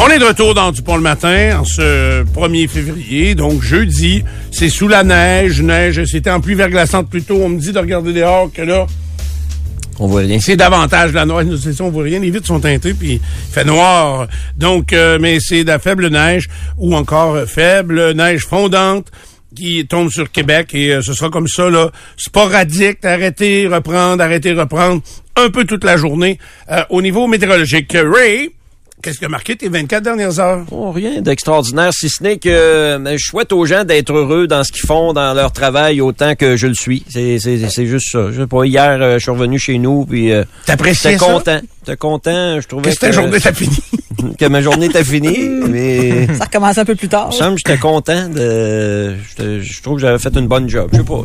On est de retour dans Dupont le matin en ce 1er février, donc jeudi. C'est sous la neige, neige. C'était en pluie verglaçante plus tôt. On me dit de regarder dehors que là, On voit rien. c'est davantage la neige. Nous, on voit rien. Les vitres sont teintées, puis il fait noir. Donc, euh, mais c'est de la faible neige ou encore euh, faible neige fondante qui tombe sur Québec et euh, ce sera comme ça, là, sporadique, arrêter, reprendre, arrêter, reprendre, un peu toute la journée. Euh, au niveau météorologique, Ray, qu'est-ce que marqué tes 24 dernières heures? Oh, rien d'extraordinaire, si ce n'est que euh, je souhaite aux gens d'être heureux dans ce qu'ils font, dans leur travail, autant que je le suis. C'est, c'est, c'est juste ça. Je sais pas, hier, euh, je suis revenu chez nous, puis euh, T'appréciais j'étais ça? content. J'étais content. Je trouvais Qu'est-ce que ta que, journée t'a fini? que ma journée était finie, mais... Ça recommence un peu plus tard. Il me semble que j'étais content de. Je trouve que j'avais fait une bonne job. Je sais pas.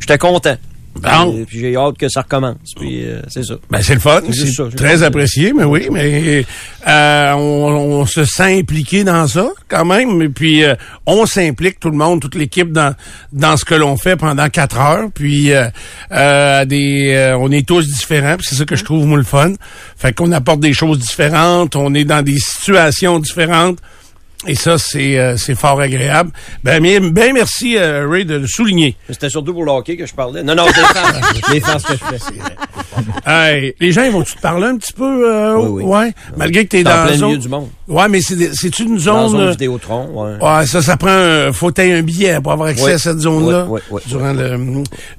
J'étais content. Bon. Puis, puis j'ai hâte que ça recommence. Puis euh, c'est ça. Ben, c'est le fun. C'est très apprécié, mais oui, mais euh, on, on se sent impliqué dans ça quand même. Et puis euh, on s'implique tout le monde, toute l'équipe dans dans ce que l'on fait pendant quatre heures. Puis euh, euh, des, euh, on est tous différents. C'est ça que je trouve moi le fun. Fait qu'on apporte des choses différentes. On est dans des situations différentes. Et ça, c'est euh, c'est fort agréable. Ben, mais, ben merci, euh, Ray, de le souligner. C'était surtout pour le hockey que je parlais. Non, non, défense que je fais. Hey, les gens, ils vont-tu te parler un petit peu? euh, Oui, oui. Ouais? Malgré que t'es Dans dans, plein zone. milieu du monde. Ouais, mais c'est une Dans zone. la zone euh, Vidéotron, ouais. ouais, ça, ça prend un, faut t'aies un billet pour avoir accès Oui. à cette zone-là. Oui, oui, durant le,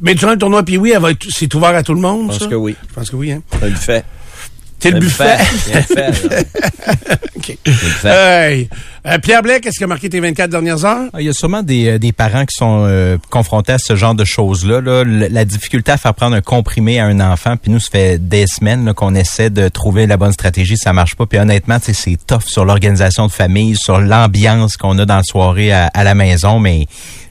mais durant le tournoi, puis oui, elle va être, c'est ouvert à tout le monde, Je pense ça? que oui. Je pense que oui, hein. C'est le buffet. T'es le buffet. Buffet, là. OK. Le buffet. Hey. Euh, Pierre Blais, qu'est-ce qui a marqué tes 24 dernières heures? Ah, Il y a sûrement des, euh, des parents qui sont euh, confrontés à ce genre de choses-là. Là. La difficulté à faire prendre un comprimé à un enfant, puis nous, ça fait des semaines qu'on essaie de trouver la bonne stratégie, ça marche pas. Puis honnêtement, c'est tough sur l'organisation de famille, sur l'ambiance qu'on a dans la soirée à, à la maison, mais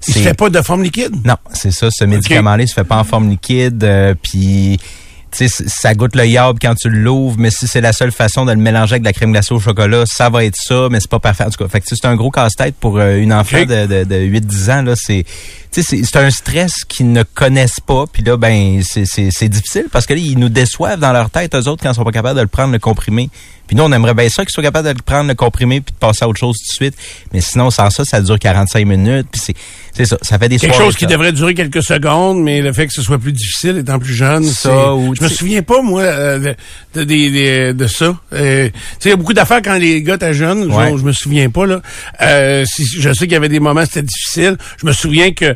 Il se c'est fait pas de forme liquide? non, c'est ça. Ce médicament-là, il se fait pas en forme liquide. euh, puis, sais, ça goûte le yab quand tu l'ouvres, mais si c'est la seule façon de le mélanger avec de la crème glacée au chocolat, ça va être ça, mais c'est pas parfait. En tout cas, fait que, c'est un gros casse-tête pour euh, une enfant de, de, de 8-10 ans. Là, c'est, tu sais, c'est un stress qu'ils ne connaissent pas. Puis là, ben, c'est- difficile parce que là, ils nous déçoivent dans leur tête, eux autres, quand ils sont pas capables de le prendre, le comprimé. Puis nous, on aimerait bien ça qu'ils soient capables de le prendre, le comprimé, puis de passer à autre chose tout de suite. Mais sinon, sans ça, ça dure 45 minutes. Puis c'est c'est ça. Ça fait des Quelque chose qui devrait durer quelques secondes, mais le fait que ce soit plus difficile étant plus jeune, Ça, ou je me souviens pas moi euh, de, de, de, ça. Euh, tu sais, il y a beaucoup d'affaires quand les gars étaient jeunes, Ouais. je, je me souviens pas là. Euh, si, je sais qu'il y avait des moments c'était difficile. Je me souviens que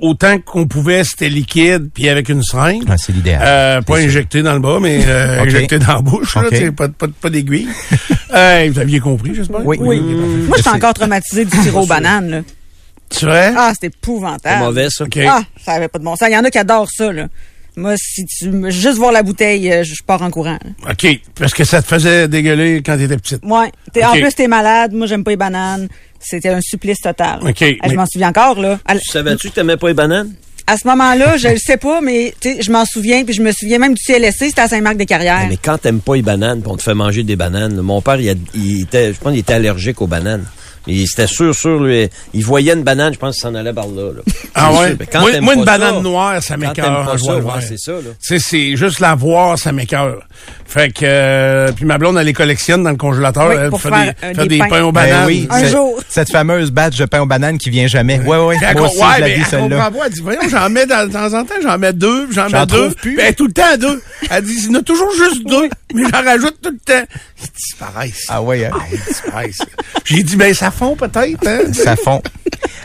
autant qu'on pouvait, c'était liquide puis avec une seringue. Ouais, c'est l'idéal. Euh, pas injecté dans le bas, mais euh, injecté dans la bouche, là, tu pas, pas, pas d'aiguille. euh, vous aviez compris, j'espère? Oui. Oui. Moi, je suis C'est- encore traumatisée du sirop aux bananes. Là. C'est vrai? Ah, c'est C'est épouvantable. mauvais, ça. OK. Ah, ça avait pas de bon sens. Il y en a qui adorent ça, là. Moi, si tu me- juste voir la bouteille, euh, je pars en courant. là. OK. Parce que ça te faisait dégueuler quand t'étais petite. Ouais. T'es- Ok. En plus, t'es malade. Moi, j'aime pas les bananes. C'était un supplice total. Ok, Ah, mais- Je m'en souviens encore, là. À, Tu savais-tu que t'aimais pas les bananes? à ce moment-là, je le sais pas, mais tu sais, je m'en souviens. Puis je me souviens même du CLSC, c'était à Saint-Marc-des-Carrières. Mais quand t'aimes pas les bananes, puis on te fait manger des bananes, là, mon père, il, a- il était, je pense qu'il était allergique aux bananes. Il était sûr, sûr, lui, il voyait une banane, je pense qu'il s'en allait par là. là. Ah ouais? sûr. Mais quand moi, une pas banane ça, noire, ça m'écœure. ouais, vert. c'est ça, là. Tu sais, c'est juste la voir, ça m'écœure. Fait que, euh, puis ma blonde, elle les collectionne dans le congélateur. Oui, elle pour fait faire, des, euh, fait des des pains. pains aux Ben bananes. oui, Un cette- jour. Cette fameuse batch de pain aux bananes qui vient jamais. Ouais, ouais. Elle Moi aussi, ouais, je la mais celle-là. Elle dit, voyons, j'en mets dans- de temps en temps, j'en mets deux, puis j'en mets deux. plus. Est tout le temps deux. Elle dit, il y en a toujours juste deux, mais j'en rajoute tout le temps. Ils disparaissent. Ah ouais, hein? Ah, ils disparaissent. J'ai dit, ben, ça fond peut-être, hein? Ça fond.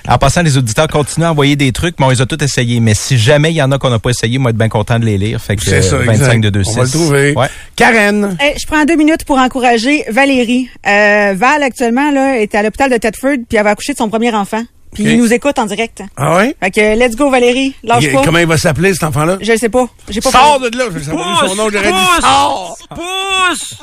En passant, les auditeurs continuent à envoyer des trucs, mais on les a tous essayés. Mais si jamais il y en a qu'on n'a pas essayé, moi, être bien content de les lire. Fait que C'est ça, euh, exact. 25 de 2 On va le trouver. Ouais. Karen. Eh, je prends deux minutes pour encourager Valérie. Euh, Val, actuellement, là, est à l'hôpital de Thetford, puis elle va accoucher de son premier enfant. Puis il nous écoute en direct. Ah ouais? Fait que, let's go, Valérie. Lâche pas. Comment il va s'appeler, cet enfant-là? Je le sais pas. J'ai pas Sors de là! Je vais savoir son nom, j'aurais dit sors! Pousse!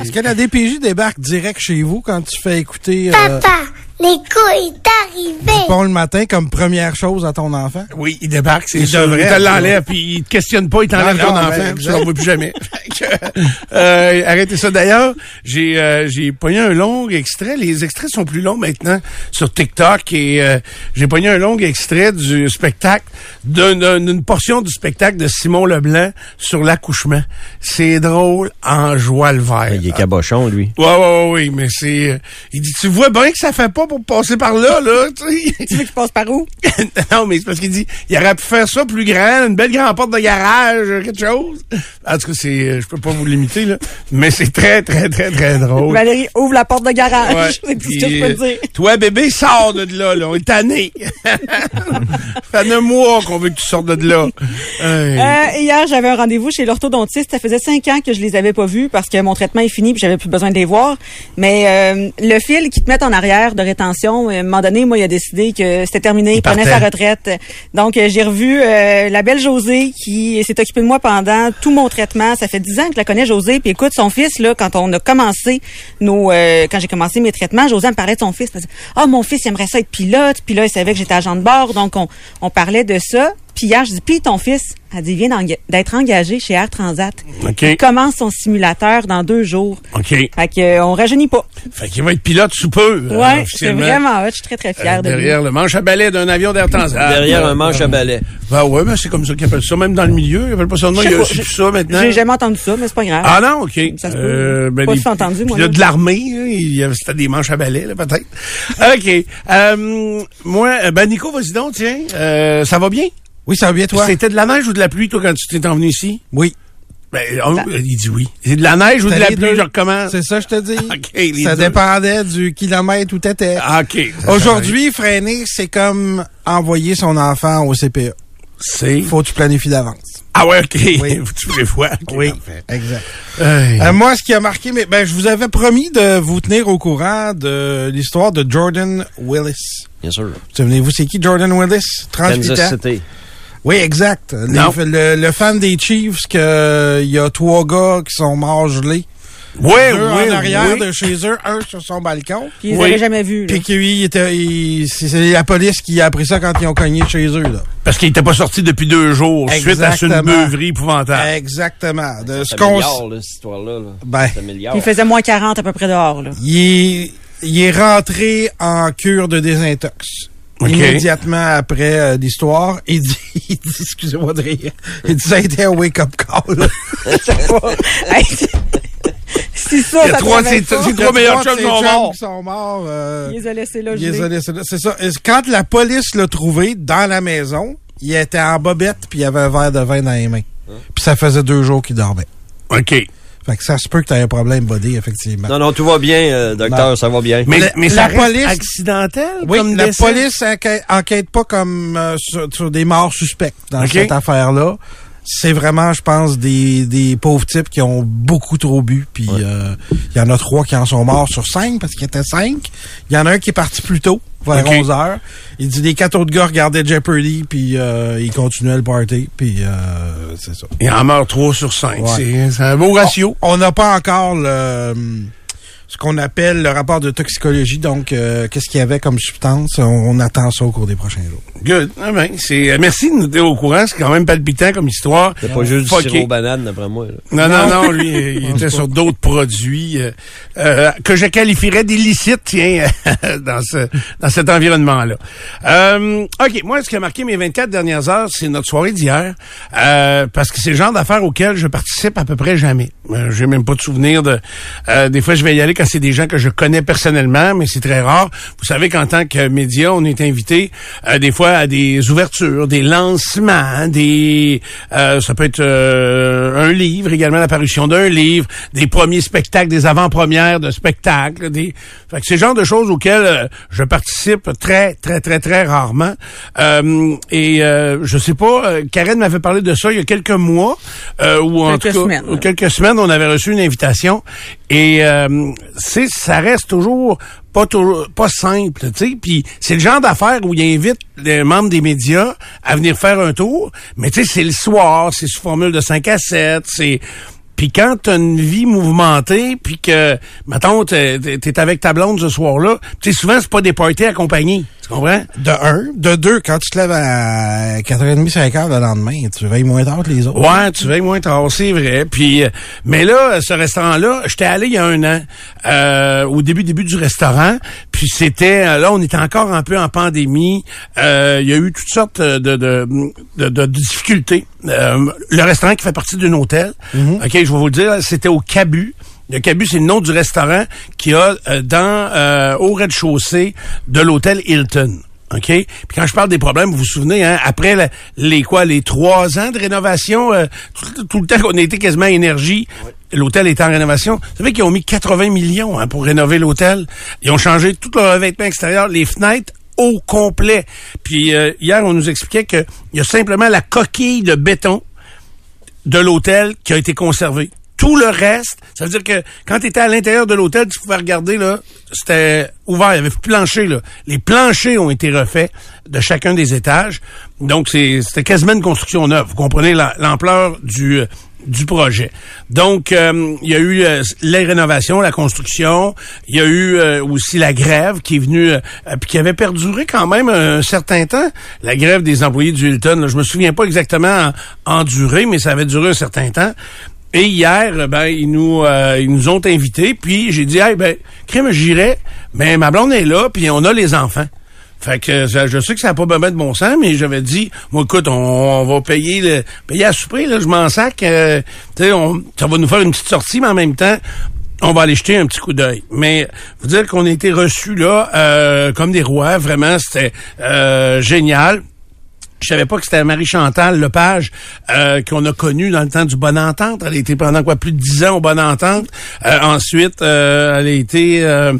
Est-ce que la DPJ débarque direct chez vous quand tu fais écouter... euh, Papa, les couilles t'arrivent. Bon le matin comme première chose à ton enfant? Oui, il débarque, c'est Il sûr. devrait, Il te tu l'enlève, puis il te questionne pas, il t'enlève ton enfant, ben, tu l'en vois plus jamais. Fait que, euh, arrêtez ça. D'ailleurs, j'ai euh, j'ai pogné un long extrait. Les extraits sont plus longs maintenant sur TikTok et euh, j'ai pogné un long extrait du spectacle, d'une portion du spectacle de Simon Leblanc sur l'accouchement. C'est drôle en joie le vert. Il est cabochon, lui. Ouais, ouais, ouais, oui, mais c'est... euh, il dit, tu vois bien que ça fait pas pour passer par là, là, tu sais. Tu veux qu'il passe par où? non, mais c'est parce qu'il dit, il aurait pu faire ça plus grand, une belle grande porte de garage, quelque chose. En tout cas, c'est, euh, je peux pas vous limiter, là, mais c'est très, très, très, très drôle. Valérie, ouvre la porte de garage. Ouais. C'est tout ce que je peux euh, dire. Toi, bébé, sors de là, là. On est tanné. Ça fait un mois qu'on veut que tu sortes de là. Hey. Euh, hier, j'avais un rendez-vous chez l'orthodontiste. Ça faisait cinq ans que je les avais pas vus parce que mon traitement est fini puis j'avais plus besoin de les voir. Mais euh, le fil qui te met en arrière de rétention, euh, à un moment donné, moi, il a décidé que c'était terminé. Il prenait sa retraite. Donc, euh, j'ai revu euh, la belle Josée qui s'est occupée de moi pendant tout mon traitement. Ça fait dix ans que je la connais, Josée. Puis écoute, son fils, là, quand on a commencé nos, euh, quand j'ai commencé mes traitements, Josée me parlait de son fils. Ah, mon fils, il aimerait ça être pilote. Puis là, il savait que j'étais agent de bord. Donc, on, on parlait de ça. Puis hier, je dis, puis ton fils, elle dit, il vient d'être engagé chez Air Transat. OK. Il commence son simulateur dans deux jours. OK. Fait que, euh, on rajeunit pas. Fait qu'il va être pilote sous peu. euh, Ouais, c'est vraiment. Je suis très, très fière Euh, de lui. derrière le manche à balai d'un avion d'Air Transat. Derrière Euh, un manche à balai. Ben ouais, ben c'est comme ça qu'ils appellent ça, même dans le milieu. Ils appellent pas ça Je il y a aussi pas, ça maintenant. J'ai jamais entendu ça, mais c'est pas grave. Ah non, OK. Ça se peut. Pas les- si entendu, moi, puis là, là. de l'armée, hein, il y avait c'était des manches à balai, là, peut-être. OK. Euh, moi, euh, ben Nico, vas-y donc, tiens. Euh, ça va bien? Oui, ça va bien, toi? C'était de la neige ou de la pluie, toi, quand tu t'es envenu ici? Oui. Ben, on- il dit oui. C'est de la neige ou de la pluie, deux. je recommence? C'est ça, je te dis. OK, les ça deux. dépendait du kilomètre où t'étais. Ah, OK. Aujourd'hui, freiner, c'est comme envoyer son enfant au CPE. C'est... Faut que tu planifies d'avance. Ah ouais, OK. Oui. Faut que tu prévois. OK, Oui, parfait. exact. Euh, moi, ce qui a marqué, mais ben, je vous avais promis de vous tenir au courant de l'histoire de Jordan Willis. Bien sûr. Souvenez-vous, c'est qui Jordan Willis? 38 Kansas ans. City. Oui, exact. Les- le, le fan des Chiefs, que il y a trois gars qui sont morts gelés. oui, Deux oui, en arrière oui. de chez eux, un sur son balcon. Puis ils les Oui. avaient jamais vus. là. Puis que lui, il était, il- c'est la police qui a appris ça quand ils ont cogné chez eux, là. Parce qu'il était pas sorti depuis deux jours, suite à une Exactement. beuverie épouvantable. Exactement. De ce C'est qu'on, milliard, là, cette histoire-là. là. ben, il faisait moins 40 à peu près dehors. Là. il est, il est rentré en cure de désintox. OK. Immédiatement après euh, l'histoire, il dit, il dit, excusez-moi de rire, il dit, ça a été un wake-up call. Si ça, Il y a ça trois- c'est- pas, c'est Il y a trois meilleurs chums sont morts. qui sont morts. euh, Il les a laissés là il les a laissés là. C'est ça. Et Quand la police l'a trouvé dans la maison, il était en bobette puis il avait un verre de vin dans les mains. Puis ça faisait deux jours qu'il dormait. OK. Fait que ça se peut que tu aies un problème body, effectivement. Non, non, tout va bien, euh, docteur, Non. ça va bien. Mais, La- mais la ça reste police- accidentel Oui, comme la décès? police enquête, enquête pas comme euh, sur, sur des morts suspectes dans cette affaire-là. C'est vraiment, je pense, des, des pauvres types qui ont beaucoup trop bu. Puis euh, il y en a trois qui en sont morts sur cinq parce qu'il y était cinq. Il y en a un qui est parti plus tôt, vers OK. 11 heures. Il dit les quatre autres gars regardaient Jeopardy puis euh, ils continuaient le party. Puis euh, c'est ça. Il en meurt 3 sur 5. Ouais. C'est c'est un beau ratio. On n'a pas encore le ce qu'on appelle le rapport de toxicologie. Donc, euh, qu'est-ce qu'il y avait comme substance? On, on attend ça au cours des prochains jours. Good. Ah ben, c'est, euh, merci de nous tenir au courant. C'est quand même palpitant comme histoire. C'est pas juste du sirop banane, d'après moi. là. Non, non, non, lui, il était sur d'autres produits euh, euh, que je qualifierais d'illicites, tiens, dans ce dans cet environnement-là. Euh, OK, moi, ce qui a marqué mes 24 dernières heures, c'est notre soirée d'hier, euh, parce que c'est le genre d'affaires auxquelles je participe à peu près jamais. Euh, J'ai même pas de souvenir de... euh, des fois, je vais y aller quand c'est des gens que je connais personnellement, mais c'est très rare. Vous savez qu'en tant que média, on est invité euh, des fois à des ouvertures, des lancements, des... euh, ça peut être euh, un livre, également l'apparition d'un livre, des premiers spectacles, des avant-premières de spectacles, des... Fait que c'est le genre de choses auxquelles euh, je participe très, très, très, très rarement. Euh, et euh, je sais pas, Karen m'avait parlé de ça il y a quelques mois, euh, ou en Quelques tout cas, semaines, quelques semaines, on avait reçu une invitation. Et euh, ça reste toujours pas toujours, pas simple, tu sais. Puis c'est le genre d'affaire où il invite les membres des médias à venir faire un tour. Mais tu sais, c'est le soir, c'est sous formule de 5 à 7, c'est puis quand t'as une vie mouvementée, puis que, mettons, t'es, t'es- t'es avec ta blonde ce soir-là, tu sais, souvent, c'est pas des parties accompagnés. Tu comprends? De un. De deux, quand tu te lèves à 4h30, 5h le lendemain, tu veilles moins tard que les autres. Ouais, tu veilles moins tard, c'est vrai. Puis, euh, mais là, ce restaurant-là, j'étais allé il y a un an, euh, au début début du restaurant. Puis c'était, euh, là, on était encore un peu en pandémie. Euh, il y a eu toutes sortes de, de, de, de difficultés. Euh, le restaurant qui fait partie d'un hôtel, ok, je vais vous le dire, c'était au Cabu. Le Cabu, c'est le nom du restaurant qui a euh, dans euh, au rez-de-chaussée de l'hôtel Hilton. OK? Puis quand je parle des problèmes, vous vous souvenez, hein, après la- les quoi, les trois ans de rénovation, euh, tout, tout le temps qu'on a été quasiment à énergie, l'hôtel était en rénovation. Vous savez qu'ils ont mis 80 millions hein, pour rénover l'hôtel. Ils ont changé tout le revêtement extérieur, les fenêtres au complet. Puis euh, hier, on nous expliquait qu'il y a simplement la coquille de béton de l'hôtel qui a été conservé. Tout le reste, ça veut dire que quand tu étais à l'intérieur de l'hôtel, tu pouvais regarder, là, c'était ouvert, il y avait plus plancher, là. Les planchers ont été refaits de chacun des étages. Donc, c'était quasiment une construction neuve. Vous comprenez la- l'ampleur du, euh, du projet. Donc, euh, il y a eu euh, les rénovations, la construction. Il y a eu euh, aussi la grève qui est venue, puis qui avait perduré quand même un certain temps. La grève des employés du Hilton. là. je me souviens pas exactement en, en durée, mais ça avait duré un certain temps. Et hier, ben, ils nous, euh, ils nous ont invités, puis j'ai dit, hey, ben, crème, j'irai, mais ma blonde est là, puis on a les enfants. Fait que je sais que ça n'a pas bien de bon sens, mais j'avais dit, moi écoute, on, va payer le payer à souper, là, je m'en sac. euh, on- ça va nous faire une petite sortie, mais en même temps, on va aller jeter un petit coup d'œil. Mais vous dire qu'on a été reçus là euh, comme des rois, vraiment, c'était euh, génial. Je savais pas que c'était Marie-Chantal Lepage euh, qu'on a connue dans le temps du Bonne Entente. Elle a été pendant quoi plus de dix ans au Bonne Entente. Euh, ensuite, euh, elle a été euh,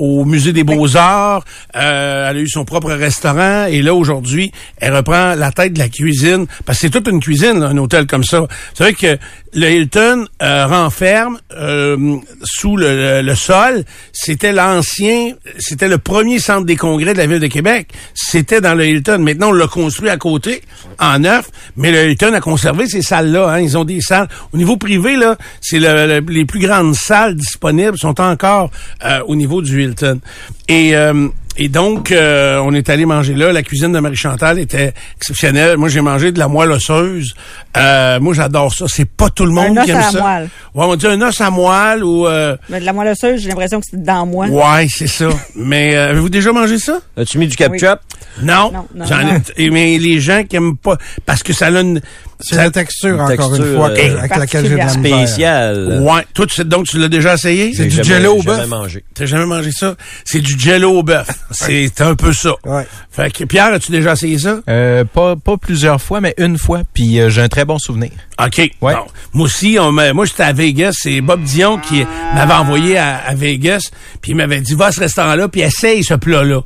au Musée des Beaux-Arts. Euh, elle a eu son propre restaurant. Et là, aujourd'hui, elle reprend la tête de la cuisine. Parce que c'est toute une cuisine, là, un hôtel comme ça. C'est vrai que le Hilton euh, renferme euh, sous le, le- le sol. C'était l'ancien, c'était le premier centre des congrès de la ville de Québec. C'était dans le Hilton. Maintenant, on l'a construit à côté, en neuf. Mais le Hilton a conservé ces salles-là. Hein. Ils ont des salles. Au niveau privé, là, c'est le- le- les plus grandes salles disponibles sont encore euh, au niveau du Hilton. Et euh, et donc, euh, on est allé manger là. La cuisine de Marie-Chantal était exceptionnelle. Moi, j'ai mangé de la moelle osseuse. Euh, moi, j'adore ça. C'est pas tout le monde os qui aime à la ça. moelle. Ouais, on dit un os à moelle ou... euh, Mais de la moelle osseuse, j'ai l'impression que c'est dans moi. ouais, c'est ça. Mais euh, avez-vous déjà mangé ça? As-tu mis du ketchup? Oui. Non. Non, non, J'en ai- non. et- mais les gens qui aiment pas... Parce que ça a une... C'est la texture, une encore texture, une fois, que- euh, avec laquelle j'ai de la. Ouais. Toi, tu sais, donc, tu l'as déjà essayé? C'est du jello au jamais bœuf? mangé. T'as jamais mangé ça? C'est du jello au bœuf. C'est un peu ça. Ouais. Fait que, Pierre, as-tu déjà essayé ça? Euh, pas, pas plusieurs fois, mais une fois. Puis euh, j'ai un très bon souvenir. OK. Ouais. Bon. Moi aussi, on m'a- moi j'étais à Vegas, c'est Bob Dion qui m'avait envoyé à, à Vegas, puis il m'avait dit va à ce restaurant-là, puis essaye ce plat-là.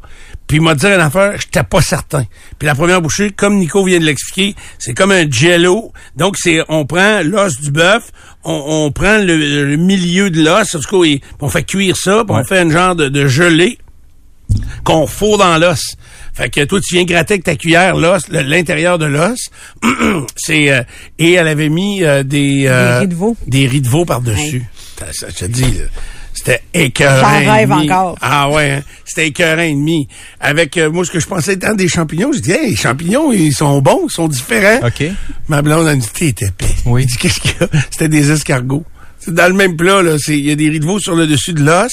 Puis il m'a dit une affaire, j'étais pas certain. Puis la première bouchée, comme Nico vient de l'expliquer, c'est comme un jello. Donc c'est on prend l'os du bœuf, on, on prend le, le milieu de l'os, en tout cas, on fait cuire ça, puis on fait un genre de, de gelée qu'on fourre dans l'os. Fait que toi, tu viens gratter avec ta cuillère l'os, l'intérieur de l'os. c'est euh, et elle avait mis euh, des euh, riz de veau. des riz de veau par-dessus. Ça, ça, je te dis, là, c'était écœurant. J'en rêve demi. encore. Ah ouais, hein, c'était écœurant et demi. Avec euh, moi, ce que je pensais étant des champignons, je dis, hey, les champignons, ils sont bons, ils sont différents. OK. Ma blonde a dit, t'es épais. Oui. Il dit, qu'est-ce qu'il y a? C'était des escargots. C'est dans le même plat, là. C'est- Il y a des riz de veau sur le dessus de l'os.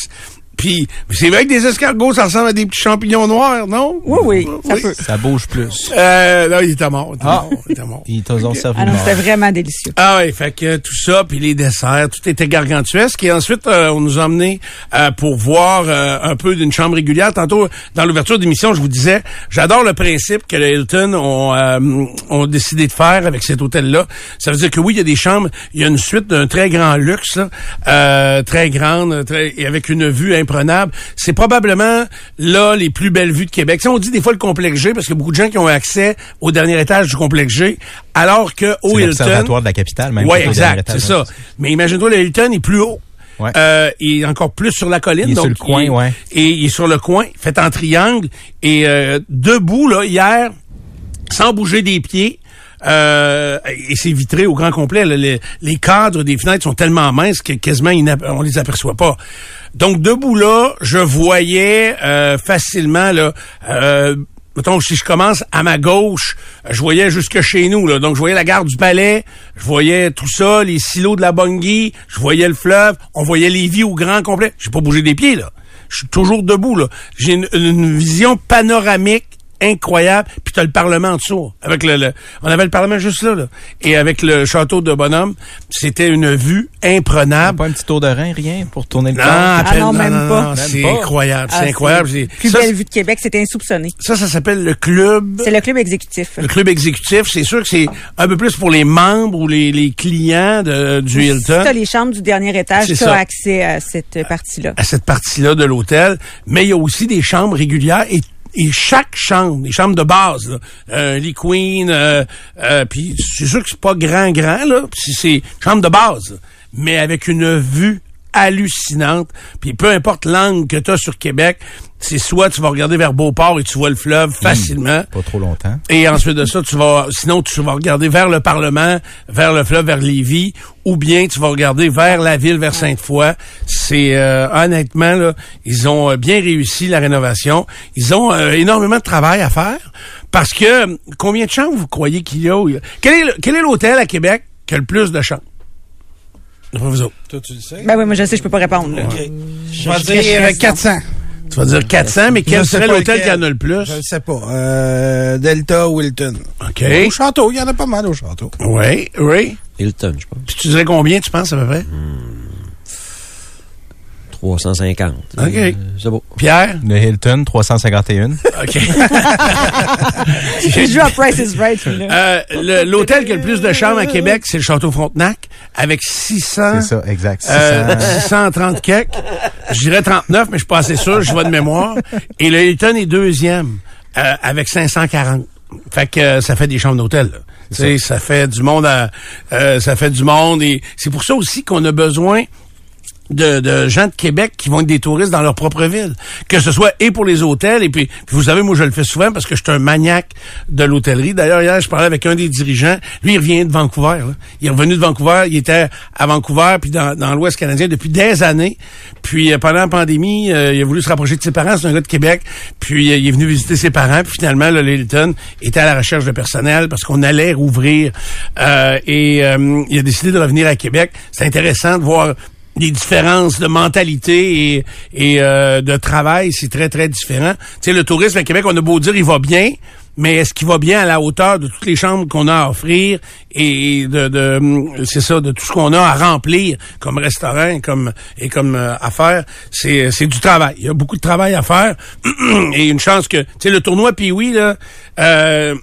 Puis, c'est vrai que des escargots, ça ressemble à des petits champignons noirs, non? Oui, oui, ça peut. Ça bouge plus. Euh, non, il était mort. Il était Ah. mort. Il était mort. Ils t'ont servi Ah c'était vraiment délicieux. Ah oui, fait que tout ça, puis les desserts, tout était gargantuesque. Et ensuite, euh, on nous a emmenés euh, pour voir euh, un peu d'une chambre régulière. Tantôt, dans l'ouverture d'émission, je vous disais, j'adore le principe que le Hilton ont, euh, ont décidé de faire avec cet hôtel-là. Ça veut dire que oui, il y a des chambres, il y a une suite d'un très grand luxe, là, euh, très grande, très, et avec une vue imprenable. C'est probablement là les plus belles vues de Québec. Sais, on dit des fois le complexe G parce qu'il y a beaucoup de gens qui ont accès au dernier étage du complexe G, alors que au C'est Hilton, l'observatoire de la capitale, même. au exact, c'est ça. Mais imagine-toi, le Hilton est plus haut. Ouais. Euh, il est encore plus sur la colline. Il est donc sur le coin, il ouais. Et il est sur le coin, fait en triangle. Et euh, debout, là, hier, sans bouger des pieds, euh, et c'est vitré au grand complet. là. les, les cadres des fenêtres sont tellement minces que quasiment on les aperçoit pas. Donc, debout là, je voyais euh, facilement, là, euh, mettons, si je commence à ma gauche, je voyais jusque chez nous, là. Donc, je voyais la gare du Palais, je voyais tout ça, les silos de la Bungie, je voyais le fleuve, on voyait les vies au grand complet. J'ai pas bougé des pieds, là. Je suis toujours debout, là. J'ai une vision panoramique incroyable. Puis t'as le Parlement en dessous. Avec le, le- on avait le Parlement juste là, là. Et avec le château de Bonhomme, c'était une vue imprenable. Pas un petit tour de rein, rien, pour tourner le Non, à peine- non, même pas. C'est Même pas. incroyable, Ah, c'est incroyable. c'est C'est- Plus Ça, belle vue de Québec, c'était insoupçonné. ça, ça s'appelle le club. C'est le club exécutif. Le club exécutif, c'est sûr que c'est un peu plus pour les membres ou les, les clients de, du Si Hilton. t'as les chambres du dernier étage, C'est tu ça. as accès à cette partie-là. à cette partie-là de l'hôtel, mais il y a aussi des chambres régulières et et chaque chambre, les chambres de base, là, euh, lit queen, euh, euh, puis c'est sûr que c'est pas grand grand là, puis c'est chambre de base, mais avec une vue hallucinante. Puis peu importe l'angle que tu as sur Québec, c'est soit tu vas regarder vers Beauport et tu vois le fleuve facilement. Pas trop longtemps. Et ensuite de ça, tu vas, sinon tu vas regarder vers le Parlement, vers le fleuve, vers Lévis, ou bien tu vas regarder vers la ville, vers Sainte-Foy. C'est euh, honnêtement là, ils ont euh, bien réussi la rénovation. Ils ont euh, énormément de travail à faire parce que combien de chambres vous croyez qu'il y a Quel est le- quel est l'hôtel à Québec qui a le plus de chambres? Vous autres. Toi, tu le sais? Ben oui, moi je sais, je peux pas répondre. là. Je vais dire euh, 400. Tu vas dire 400, mais quel serait pas l'hôtel qui en a le plus? Je ne sais pas. Euh, Delta, Wilton. OK. Au château, il y en a pas mal au château. Oui, oui. Hilton, je pense. Puis tu dirais combien, tu penses à peu près? 350. OK. Euh, c'est beau. Pierre? Le Hilton, 351. OK. Il joue à Price is Right. Euh, L'hôtel qui a le plus de chambres à Québec, c'est le Château Frontenac, avec 600... C'est ça, exact. euh, 600. 630 quelques. Je dirais 39, mais je suis pas assez sûr, je vois de mémoire. Et le Hilton est deuxième, euh, avec 540. Fait que euh, ça fait des chambres d'hôtel. là. Tu sais, ça fait du monde à, euh, ça fait du monde et c'est pour ça aussi qu'on a besoin de, gens de Québec qui vont être des touristes dans leur propre ville. Que ce soit et pour les hôtels, et puis, vous savez, moi je le fais souvent parce que je suis un maniaque de l'hôtellerie. D'ailleurs, hier, je parlais avec un des dirigeants. Lui, il revient de Vancouver. Il est revenu de Vancouver, il était à Vancouver, puis dans, l'Ouest canadien depuis des années. Puis euh, pendant la pandémie, euh, il a voulu se rapprocher de ses parents, c'est un gars de Québec. Puis euh, il est venu visiter ses parents, puis finalement, le Hilton était à la recherche de personnel parce qu'on allait rouvrir. Et il a décidé de revenir à Québec. C'est intéressant de voir les différences de mentalité et, et euh, de travail, c'est très, très différent. Tu sais, le tourisme à Québec, on a beau dire il va bien, mais est-ce qu'il va bien à la hauteur de toutes les chambres qu'on a à offrir et de, de c'est ça, de tout ce qu'on a à remplir comme restaurant et comme et comme euh, à faire, c'est c'est du travail. Il y a beaucoup de travail à faire et une chance que tu sais le tournoi puis oui là. Euh,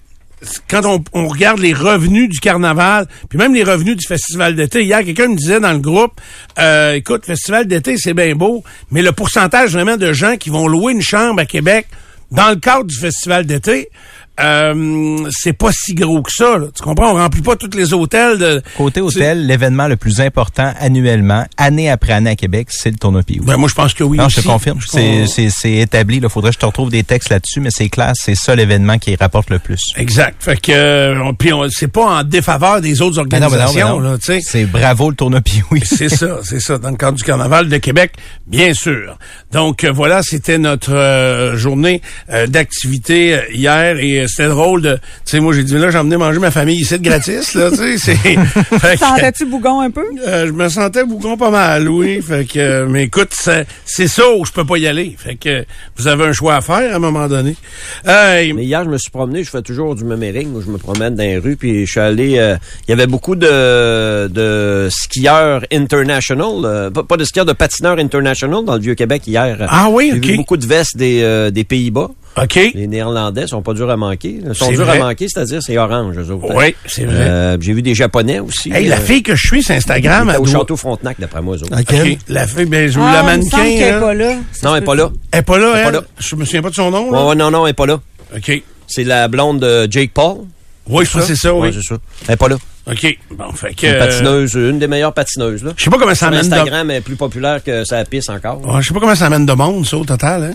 quand on, regarde les revenus du carnaval, puis même les revenus du festival d'été, hier, quelqu'un me disait dans le groupe, euh, écoute, festival d'été, c'est bien beau, mais le pourcentage vraiment de gens qui vont louer une chambre à Québec dans le cadre du festival d'été, euh, c'est pas si gros que ça. là. Tu comprends? On remplit pas tous les hôtels. De, Côté hôtel, l'événement le plus important annuellement, année après année à Québec, c'est le tournoi Pee-Wee. Ben, moi, je pense que oui. Non, je te confirme. C'est, établi. Il faudrait que je te retrouve des textes là-dessus, mais c'est clair, c'est ça l'événement qui rapporte le plus. Exact. Fait que, on- puis on- c'est pas en défaveur des autres Ben ben ben organisations, sais. C'est bravo le tournoi Pee-Wee. C'est ça, c'est ça, dans le cadre du Carnaval de Québec, bien sûr. Donc euh, voilà, c'était notre euh, journée euh, d'activité hier et c'était drôle de, tu sais, moi j'ai dit là, j'ai emmené manger ma famille ici de gratis, là, tu sais, c'est. Fait que, Sentais-tu bougon un peu? euh, je me sentais bougon pas mal, oui. Fait que, euh, mais écoute, c'est ça où je peux pas y aller. Fait que vous avez un choix à faire à un moment donné. Euh, Mais hier, je me suis promené, je fais toujours du mémering, où je me promène dans les rues, puis je suis allé, euh, il y avait beaucoup de, de skieurs international, euh, pas, pas de skieurs, de patineurs international dans le Vieux-Québec hier. Ah oui, ok. vu beaucoup de vestes des, euh, des Pays-Bas. Ok. Les Néerlandais sont pas durs à manquer. Ils sont C'est durs vrai. à manquer, c'est-à-dire c'est orange, eux autres. Oui, c'est vrai. Euh, j'ai vu des Japonais aussi. hey, la euh, fille que je suis, c'est Instagram. elle au doit- château Frontenac, d'après moi, eux autres. Laquelle? Ok, La fille, ben, je Ah, la il me mannequin. semble qu'elle est là. pas là. Non, elle est pas là. Elle est pas là, Elle pas elle? là. Je me souviens pas de son nom, là. Ouais, ouais, non, non, elle est pas là. OK. C'est la blonde de Jake Paul. Oui, je pense que c'est ça, oui. Ouais, c'est ça. Elle est pas là. OK. Bon, fait que... Une euh, patineuse, une des meilleures patineuses, là. Je sais pas comment ça Sur amène de... Instagram, elle est plus populaire que sa piste encore. Ouais, je sais pas comment ça amène de monde, ça, au total, hein?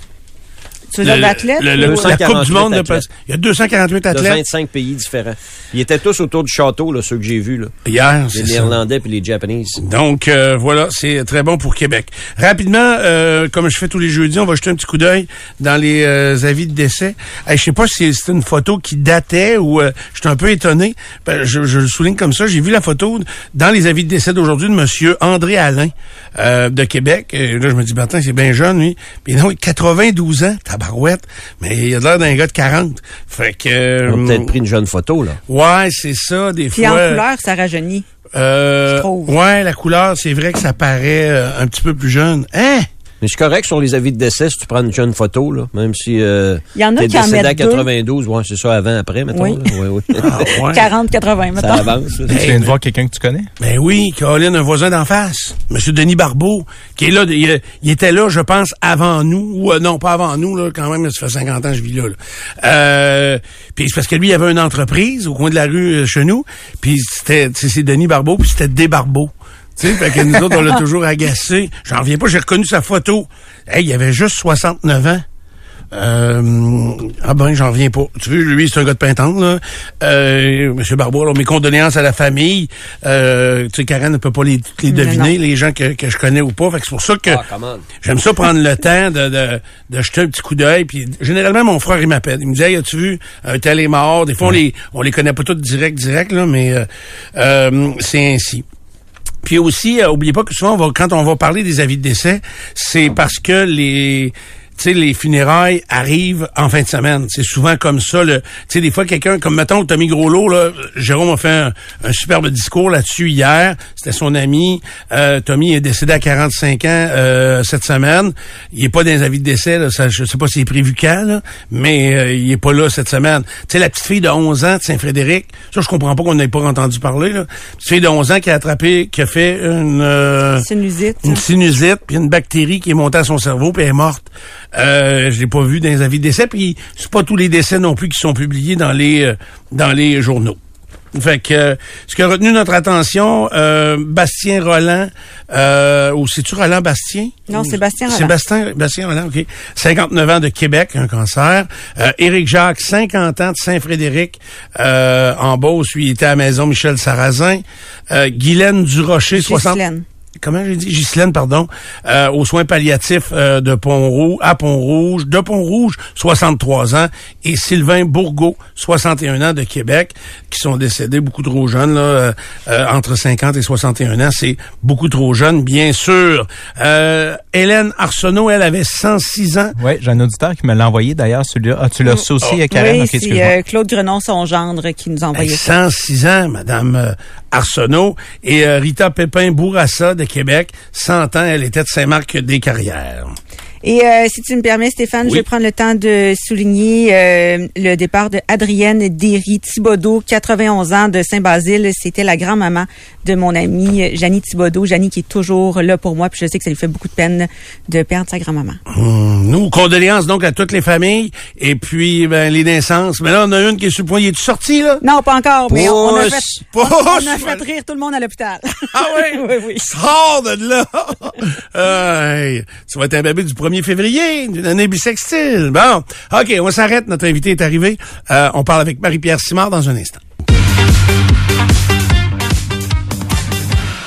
Tu veux dire d'athlètes? le- le- la Coupe du 248 monde, de- athlètes. il y a 248 De athlètes 25 pays différents. Ils étaient tous autour du château, là, ceux que j'ai vus, là. hier. Les. Néerlandais puis les Japanese. Donc euh, voilà, c'est très bon pour Québec. Rapidement, euh, comme je fais tous les jeudis, on va jeter un petit coup d'œil dans les euh, avis de décès. Hey, je sais pas si c'est une photo qui datait ou euh, je suis un peu étonné. Ben, je, je le souligne comme ça. J'ai vu la photo dans les avis de décès d'aujourd'hui de Monsieur André Alain euh, de Québec. Et là, je me dis, ben, attends, c'est bien jeune, lui. Puis non, 92 ans, tabarouette. Mais il a l'air d'un gars de 40. Fait que... Ils ont euh, peut-être pris une jeune photo, là. Ouais, c'est ça, des Puis fois. en couleur, ça rajeunit. Euh, je trouve. Ouais, la couleur, c'est vrai que ça paraît euh, un petit peu plus jeune. Hein? Mais c'est correct sur les avis de décès si tu prends une jeune photo, là. Même si euh, Il y en a t'es qui en décédé à mettent deux. 92, ouais, c'est ça, avant, après, mettons. Oui. là. Oui, oui. Ah, ouais. 40, 80, ça avance. là. Tu viens de voir quelqu'un que tu connais? Ben oui, Colin, un voisin d'en face, Monsieur Denis Barbeau, qui est là, il, il était là, je pense, avant nous, ou euh, non, pas avant nous, là, quand même, ça fait 50 ans que je vis là. là. Euh, puis c'est parce que lui, il avait une entreprise au coin de la rue euh, chez nous, puis c'était, c'est c'est Denis Barbeau, puis c'était des Barbeau. Tu sais, fait que nous autres, on l'a toujours agacé. J'en reviens pas, j'ai reconnu sa photo. Hey, il avait juste 69 ans. Euh, ah ben, j'en reviens pas. Tu veux, lui, c'est un gars de Pintante, là. Euh, Monsieur Barbeau, alors, mes condoléances à la famille. Euh, tu sais, Karen ne peut pas les, les deviner, les gens que, que je connais ou pas. Fait que c'est pour ça que Ah, j'aime ça prendre le temps de, de, de jeter un petit coup d'œil. Puis généralement, mon frère, il m'appelle. Il me dit, hey, as-tu vu, un tel est mort? Des fois, on les, on les connaît pas tous direct, direct, là, mais euh, euh, c'est ainsi. Puis aussi, euh, oubliez pas que souvent, on va, quand on va parler des avis de décès, c'est parce que les tu sais, les funérailles arrivent en fin de semaine. C'est souvent comme ça. Tu sais, des fois, quelqu'un, comme mettons Tommy Groslot, là, Jérôme a fait un, un superbe discours là-dessus hier. C'était son ami. Euh, Tommy est décédé à 45 ans euh, cette semaine. Il est pas dans les avis de décès. Là, ça, je sais pas s'il est prévu quand, là, mais euh, il est pas là cette semaine. Tu sais, la petite fille de 11 ans de Saint-Frédéric, ça, je comprends pas qu'on n'ait pas entendu parler. Là. Petite fille de 11 ans qui a attrapé, qui a fait une... euh, Sinusite. une sinusite, puis une bactérie qui est montée à son cerveau, puis elle est morte. Euh, je l'ai pas vu dans les avis de décès, puis c'est pas tous les décès non plus qui sont publiés dans les euh, dans les journaux. Fait que euh, ce qui a retenu notre attention, euh, Bastien Roland, euh, ou c'est-tu Roland Bastien? Non, c'est Bastien Roland. Bastien, Bastien Roland, OK. 59 ans de Québec, un cancer. Euh, Éric Jacques, 50 ans de Saint-Frédéric, euh, en Beauce, lui, il était à la maison Michel Sarrazin. Euh, Guylaine Durocher, 60 Ghislaine. Comment j'ai dit, Ghislaine, pardon, euh, aux soins palliatifs euh, de Pont-Rouge, à Pont-Rouge, de Pont-Rouge, 63 ans, et Sylvain Bourgault, 61 ans de Québec, qui sont décédés beaucoup trop jeunes, là, euh, euh, entre 50 et 61 ans, c'est beaucoup trop jeune, bien sûr. Euh, Hélène Arsenault, elle avait 106 ans. Oui, j'ai un auditeur qui me l'a envoyé d'ailleurs, celui-là. Ah, tu l'as reçu aussi, Oh. Karen? oui, c'est euh, Claude Grenon, son gendre, qui nous a envoyé Hey, ça. 106 ans, Madame euh, Arsenault. Et euh, Rita Pépin-Bourassa de Québec, 100 ans, elle était de Saint-Marc-des-Carrières. Et euh, si tu me permets, Stéphane, je vais prendre le temps de souligner euh, le départ de Adrienne Derry Thibodeau, 91 ans de Saint-Basile. C'était la grand-maman de mon amie euh, Janie Thibodeau. Janie qui est toujours là pour moi, puis je sais que ça lui fait beaucoup de peine de perdre sa grand-maman. Hum, Nous, condoléances donc à toutes les familles. Et puis, ben, les naissances. Mais là, on a une qui est sur le point. Il est sorti là? Non, pas encore, mais on, on a fait, pousse, on, on a fait rire tout le monde à l'hôpital. Ah oui? oui, oui. Sors de là! Hey, tu vas être un bébé du 1er février, d'une année bisextile. Bon, OK, on s'arrête. Notre invité est arrivé. Euh, on parle avec Marie-Pierre Simard dans un instant.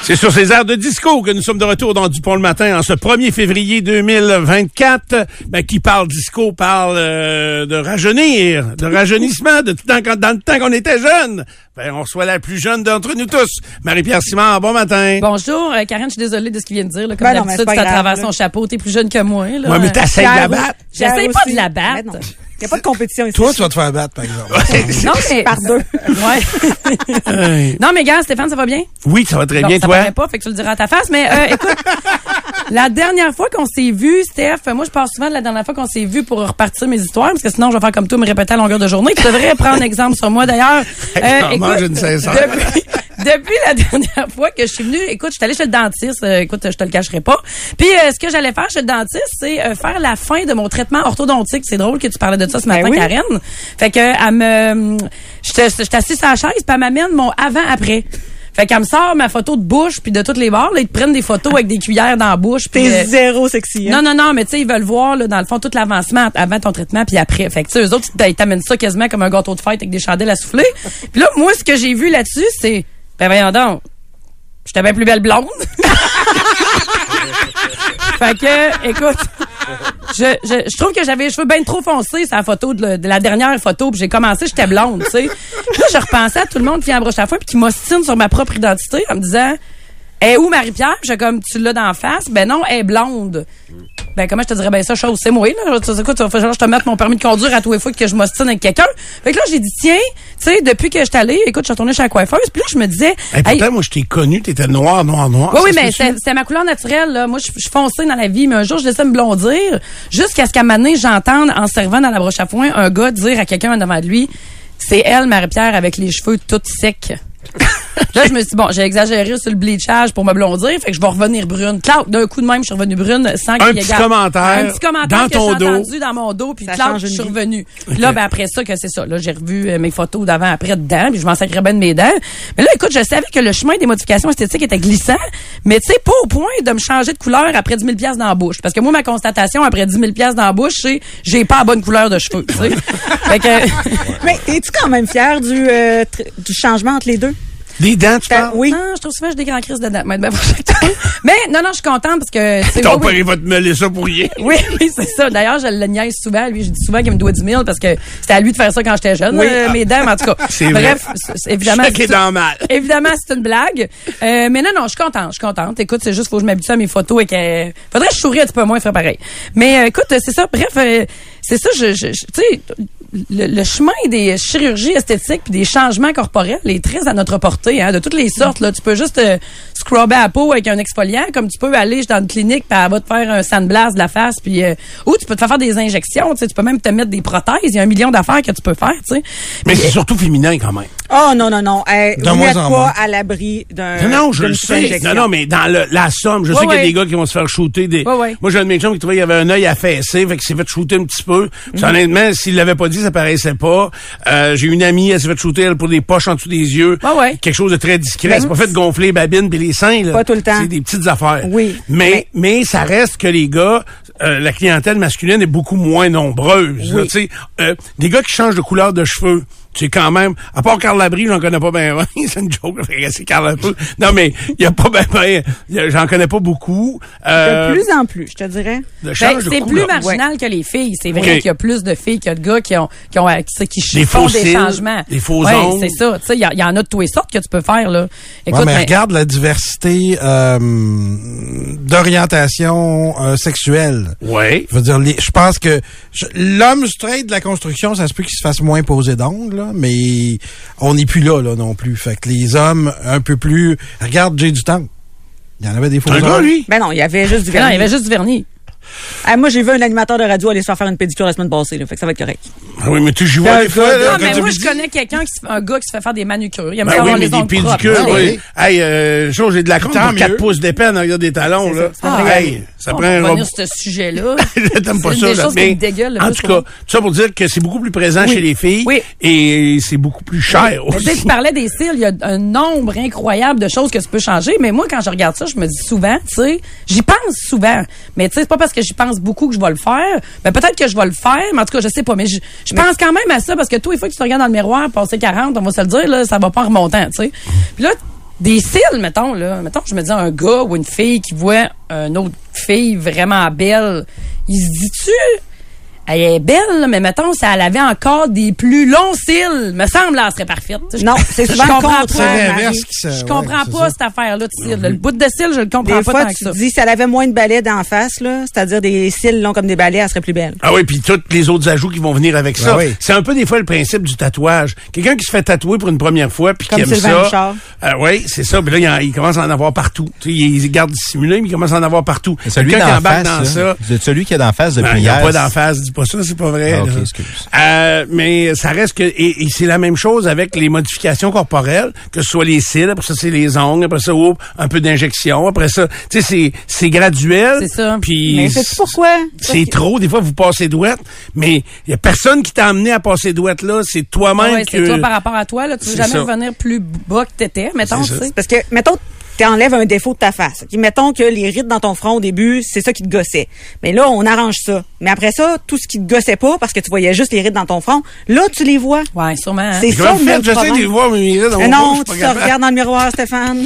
C'est sur ces airs de disco que nous sommes de retour dans Dupont le matin en ce 1er février 2024. Ben, qui parle disco parle euh, de rajeunir, de rajeunissement, de tout quand- dans le temps qu'on était jeune. Ben, on soit la plus jeune d'entre nous tous. Marie-Pierre Simard, bon matin. Bonjour, euh, Karen, je suis désolée de ce qu'il vient de dire. Là, comme Ben d'habitude, c'est à travers là. son chapeau. T'es plus jeune que moi. Là. Ouais, mais t'essayes de la battre. J'essaye pas aussi. de la battre. Non. Il n'y a pas de compétition ici. Toi, tu vas te faire battre, par exemple. Non, mais... Par deux. Ouais. Non, mais gars, Stéphane, ça va bien? Oui, ça va très Bon, bien, ça toi? paraît pas, fait que tu le diras à ta face. Mais euh, écoute, la dernière fois qu'on s'est vu, Steph, moi, je parle souvent de la dernière fois qu'on s'est vu pour repartir mes histoires, parce que sinon, je vais faire comme toi, me répéter à longueur de journée. Tu devrais prendre exemple sur moi, d'ailleurs. Hey, mange une sincère. depuis, depuis la dernière fois que je suis venue, écoute, je suis allée chez le dentiste. euh, écoute, je te le cacherai pas. Puis, euh, ce que j'allais faire chez le dentiste, c'est euh, faire la fin de mon traitement orthodontique. C'est drôle que tu parlais de ça ce Ben matin, oui. Karen. Fait que, elle me, j'étais j'étais assise à la chaise, puis elle m'amène mon avant-après. Fait qu'elle me sort ma photo de bouche puis de toutes les bords, là, ils te prennent des photos avec des cuillères dans la bouche. puis, T'es euh, zéro sexy. hein? non, non, non, mais tu sais, ils veulent voir, là, dans le fond, tout l'avancement avant ton traitement puis après. Fait que, tu sais, eux autres, ils t'amènent ça quasiment comme un gâteau de fête avec des chandelles à souffler. Puis là, moi, ce que j'ai vu là-dessus, c'est, ben voyons donc, j'étais bien plus belle blonde. fait que, écoute, je, je, je trouve que j'avais les cheveux bien trop foncés, sa photo de, la dernière photo, puis j'ai commencé, j'étais blonde, tu sais. Là, je repensais à tout le monde qui embroche à fois puis qui m'ostine sur ma propre identité en me disant est où Marie-Pierre? J'ai comme, tu l'as d'en face? Ben non, elle est blonde. Ben, comment je te dirais, ben ça, chose, c'est moi, là. Tu sais quoi, tu vas falloir que je te mette mon permis de conduire à tous les fois que je m'ostine avec quelqu'un. Fait que là, j'ai dit, tiens, tu sais, depuis que je suis allée, écoute, je suis retournée chez la coiffeuse, puis là, je me disais, Hey, hey, pourtant, moi, je t'ai connu, t'étais noir, noir, noir. oui, oui, mais c'est ma couleur naturelle. Là. Moi, je suis foncée dans la vie, mais un jour, je laissais me blondir jusqu'à ce qu'à un j'entende, en servant dans la broche à foin, un gars dire à quelqu'un devant de lui, c'est elle, Marie-Pierre, avec les cheveux tout secs. là, je me suis dit, bon, j'ai exagéré sur le bleachage pour me blondir, fait que je vais revenir brune. Claude, d'un coup de même, je suis revenue brune sans qu'il y ait petit commentaire Un petit commentaire dans que ton j'ai dos. entendu dans mon dos, puis Ça Claude, change je une suis vie. revenue. Puis Là, ben, après ça, que c'est ça. Là, j'ai revu euh, mes photos d'avant, après, dedans, puis je m'en sacrais bien de mes dents. Mais là, écoute, je savais que le chemin des modifications esthétiques était glissant, mais tu sais, pas au point de me changer de couleur après 10 000 pièces dans la bouche. Parce que moi, ma constatation après 10 000 pièces dans la bouche, c'est j'ai pas la bonne couleur de cheveux, tu sais. fait que, Mais es-tu quand même fier du, euh, tr- du changement entre les deux? Des dents, tu T'as- parles? oui. non, je trouve souvent que j'ai des grands crises dedans. Mais, ben, mais non, non, je suis contente parce que, Ton père, il va te mêler ça pour rien. Oui, oui, c'est ça. D'ailleurs, je le niaise souvent. Lui, je dis souvent qu'il me doit 10 000 parce que c'était à lui de faire ça quand j'étais jeune. Oui. euh, mes dents, mais en tout cas. C'est Bref, c'est- évidemment. C'est- dans mal. Évidemment, c'est une blague. Euh, mais non, non, je suis contente, je suis contente. Écoute, c'est juste faut que je m'habitue à mes photos et que faudrait que je souris un petit peu moins, faire pareil. Mais euh, écoute, c'est ça. Bref, euh, c'est ça. Je, je, tu sais, le, le chemin des chirurgies esthétiques puis des changements corporels est très à notre portée, hein, de toutes les sortes. Là, tu peux juste euh, scrubber la peau avec un exfoliant, comme tu peux aller dans une clinique puis elle va te faire un sandblast de la face, puis euh, ou tu peux te faire faire des injections. Tu sais, tu peux même te mettre des prothèses. Il y a un million d'affaires que tu peux faire. Tu sais. Mais c'est surtout féminin quand même. Oh non, non, non. Hey, De vous moins n'êtes en pas moins. à l'abri d'un. Non, non, je le sais. injection. Non, non, mais dans le- la somme, je Ouais, sais qu'il y a des gars qui vont se faire shooter des. Ouais, ouais. Moi, j'ai un de mes chums qui trouvait qu'il avait un œil affaissé, fait qu'il s'est fait shooter un petit peu. Mhm. honnêtement, s'il l'avait pas dit, ça paraissait pas. Euh, j'ai une amie, elle s'est fait shooter elle, pour des poches en dessous des yeux. Ouais, ouais. Quelque chose de très discret. Ben, c'est pas fait de gonfler les babines puis les là. Pas tout le temps. C'est des petites affaires. Oui. Mais, mais ça reste que les gars, euh, la clientèle masculine est beaucoup moins nombreuse. Oui. Euh, des gars qui changent de couleur de cheveux. C'est quand même, à part Carl Labrie, j'en connais pas bien. c'est une joke, c'est Carl. Non, mais il y a pas ben, ben, j'en connais pas beaucoup. Euh, De plus en plus, je te dirais. de Ben, c'est plus marginal que les filles. C'est vrai qu'il y a plus de filles que de gars qui ont qui ont qui, qui Des font faux des changements. des faux Ouais, c'est ça. Tu sais, il y, y en a de tous les sortes que tu peux faire là. Écoute, Ouais, mais ben, regarde la diversité euh, d'orientation euh, sexuelle. Ouais. Je veux dire, je pense que l'homme straight de la construction, ça se peut qu'il se fasse moins poser d'ongles, là, mais on n'est plus là, là non plus. Fait que les hommes un peu plus... Regarde Jay du Temple. Il y en avait des faux C'est un gars, ongles. lui? Ben non, il y avait juste du non, vernis. il y avait juste du vernis. Ah, moi, j'ai vu un animateur de radio aller se faire faire une pédicure la semaine passée, là, fait que ça va être correct. Ah oui, mais tu vois Ben, des fois, là, Non, mais moi, je connais quelqu'un qui se fait- un gars qui se fait faire des manucures. Il aime Ben ça oui, avoir mais les des pédicures, propres. oui. Hey, euh, chose, j'ai de la compte Tant pour quatre mieux. pouces d'épais en arrière des talons, là. c'est vrai. Hey, ça On prend un revenir sur ce sujet-là. T'aimes pas ça, là. Mais, en tout cas, ça pour dire que c'est beaucoup plus présent chez les filles. Oui. Et c'est beaucoup plus cher Mais tu sais, aussi. tu parlais des cils, il y a un nombre incroyable de choses que tu peux changer. Mais moi, quand je regarde ça, je me dis souvent, tu sais, j'y pense souvent. Mais tu sais, c'est pas parce que j'y pense beaucoup que je vais le faire. Ben, peut-être que je vais le faire, mais en tout cas, je sais pas. Mais je, je pense quand même à ça parce que toi, il faut que tu te regardes dans le miroir, passer 40, on va se le dire, là, ça va pas en remontant, tu sais. Puis là, des cils, mettons, là, mettons, je me dis un gars ou une fille qui voit une autre fille vraiment belle, il se dit-tu, elle est belle, là, mais mettons, si elle avait encore des plus longs cils, me semble, là, elle serait parfaite. Tu sais, je- Non, c'est je souvent le comprends pas. Se... Je comprends pas ça. cette affaire-là de cils. Le bout de cils, je le comprends Des pas fois, tant tu que ça. te dis, si elle avait moins de balais d'en face, là, c'est-à-dire des cils longs comme des balais, elle serait plus belle. Ah oui, puis tous les autres ajouts qui vont venir avec ça. Ben oui. C'est un peu des fois le principe du tatouage. Quelqu'un qui se fait tatouer pour une première fois puis qui aime Sylvain ça. Richard. Euh, oui, c'est ça. Puis là, il, en- il commence à en avoir partout. Tu sais, il, il garde dissimulé, mais il commence à en avoir partout. Celui qui embarque face, dans ça. celui qui est d'en face depuis il n'y a hier. pas d'en face. Pas ça, c'est pas vrai. Ah. Euh, mais ça reste que et, et c'est la même chose avec les modifications corporelles, que ce soit les cils, après ça c'est les ongles, après ça oups, un peu d'injection, après ça, tu sais c'est c'est graduel. C'est ça. Puis Mais sais-tu pourquoi? c'est trop. Des fois, vous passez douette, mais il y a personne qui t'a amené à passer douette là. C'est toi-même Ouais, que. c'est toi par rapport à toi. Là, tu veux C'est jamais ça. revenir plus bas que t'étais, mettons, C'est tu ça. sais. Parce que, mettons, tu enlèves un défaut de ta face. Mettons que les rides dans ton front au début, c'est ça qui te gossait. Mais là, on arrange ça. Mais après ça, tout ce qui te gossait pas, parce que tu voyais juste les rides dans ton front, là, tu les vois. Ouais, sûrement. hein. C'est ça faites? J'essaie problème. de les voir, mais rides, on non, tu je suis te regardes dans le miroir, Stéphane.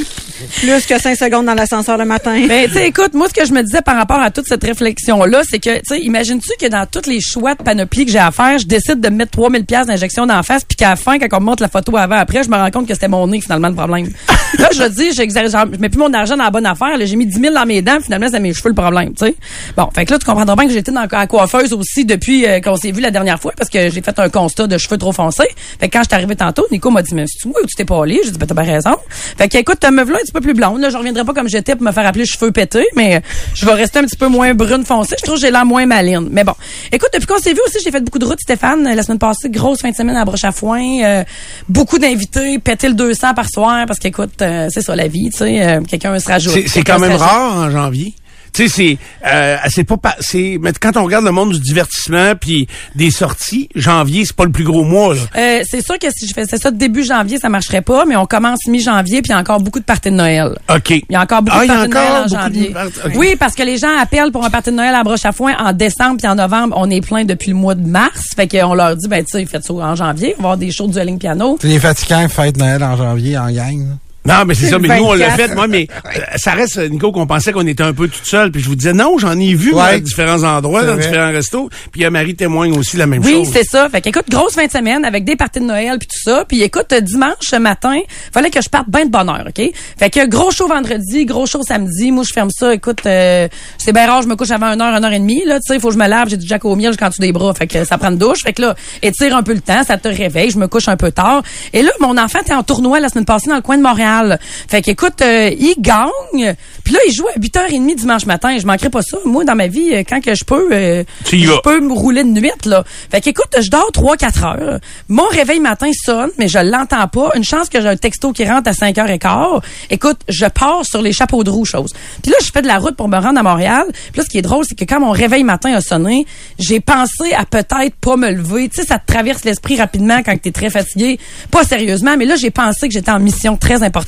Plus que 5 secondes dans l'ascenseur le matin. Ben, tu sais, écoute, moi, ce que je me disais par rapport à toute cette réflexion-là, c'est que, tu sais, imagines-tu que dans tous les choix de panoplie que j'ai à faire, je décide de me mettre 3000 pièces d'injection d'en face, puis qu'à la fin, quand on me montre la photo avant-après, je me rends compte que c'était mon nez, finalement, le problème. là, je dis, j'exagère, je mets plus mon argent dans la bonne affaire, j'ai mis 10 000 dans mes dents, finalement, c'est mes cheveux le problème, tu sais. Bon, fait que là, tu comprendras bien que j'étais dans la coiffeuse aussi depuis euh, qu'on s'est vu la dernière fois, parce que j'ai fait un constat de cheveux trop foncés. Fait que quand je suis tantôt, Nico m'a dit, mais c'est moi ou tu t'es pas allé? J'ai dit, ben, t'as bien raison. Fait que, écoute, ta meuf là un petit peu plus blonde, là, je reviendrai pas comme j'étais pour me faire appeler cheveux pétés, mais euh, je vais rester un petit peu moins brune foncée. Je trouve que j'ai l'air moins maline. Mais bon. Écoute, depuis qu'on s'est vu aussi, j'ai fait beaucoup de routes, Stéphane, euh, la semaine passée, grosse fin de semaine à broche à foin, euh, beaucoup d'invités, péter le 200 par soir, parce qu'écoute, euh, c'est ça la vie, tu sais, euh, quelqu'un se rajoute. C'est- quand même rare en janvier. Tu sais, c'est euh, c'est pas pa- c'est mais quand on regarde le monde du divertissement puis des sorties, janvier c'est pas le plus gros mois là. Euh, c'est sûr que si je faisais ça début janvier, ça marcherait pas, mais on commence mi-janvier, puis il y a encore beaucoup de parties de Noël. OK. Il y a encore beaucoup Ah, de parties de Noël en de janvier. Oui, parce que les gens appellent pour un party de Noël à broche à foin en décembre puis en novembre. On est plein depuis le mois de mars. Fait qu'on leur dit, ben, tu sais, faites ça en janvier. On va avoir des shows de dueling piano. C'est les fatigants qui fêtent Noël en janvier en gang. là. Non, mais c'est ça, mais nous on l'a 24. fait moi mais euh, ça reste Nico qu'on pensait qu'on était un peu tout seul puis je vous disais non, j'en ai vu Ouais. à différents endroits dans vrai. différents restos, puis Marie témoigne aussi la même Oui, chose. c'est ça. Fait qu'écoute, grosse fin de semaine avec des parties de Noël puis tout ça. Puis écoute, dimanche matin, fallait que je parte bien de bonne heure, OK? Fait que gros show vendredi, gros show samedi. Moi, je ferme ça. Écoute, euh, c'est bien rare, je me couche avant une heure, une heure et demie. Là, tu sais, il faut que je me lave. J'ai du jack au miel jusqu'en dessous des bras. Fait que ça prend une douche. Fait que là, étire un peu le temps, ça te réveille. Je me couche un peu tard. Et là, mon enfant était en tournoi la semaine passée dans le coin de Montréal. Fait qu'écoute, euh, il gagne. Puis là, il joue à 8h30 dimanche matin. Je manquerai pas ça. Moi, dans ma vie, euh, quand que je peux, euh, je peux me rouler de nuit, là. Fait qu'écoute, je dors 3-4 heures. Mon réveil matin sonne, mais je l'entends pas. Une chance que j'ai un texto qui rentre à 5h15. Écoute, je pars sur les chapeaux de roue, chose. Puis là, je fais de la route pour me rendre à Montréal. Puis là, ce qui est drôle, c'est que quand mon réveil matin a sonné, j'ai pensé à peut-être pas me lever. Tu sais, ça te traverse l'esprit rapidement quand t'es très fatigué. Pas sérieusement, mais là, j'ai pensé que j'étais en mission très importante.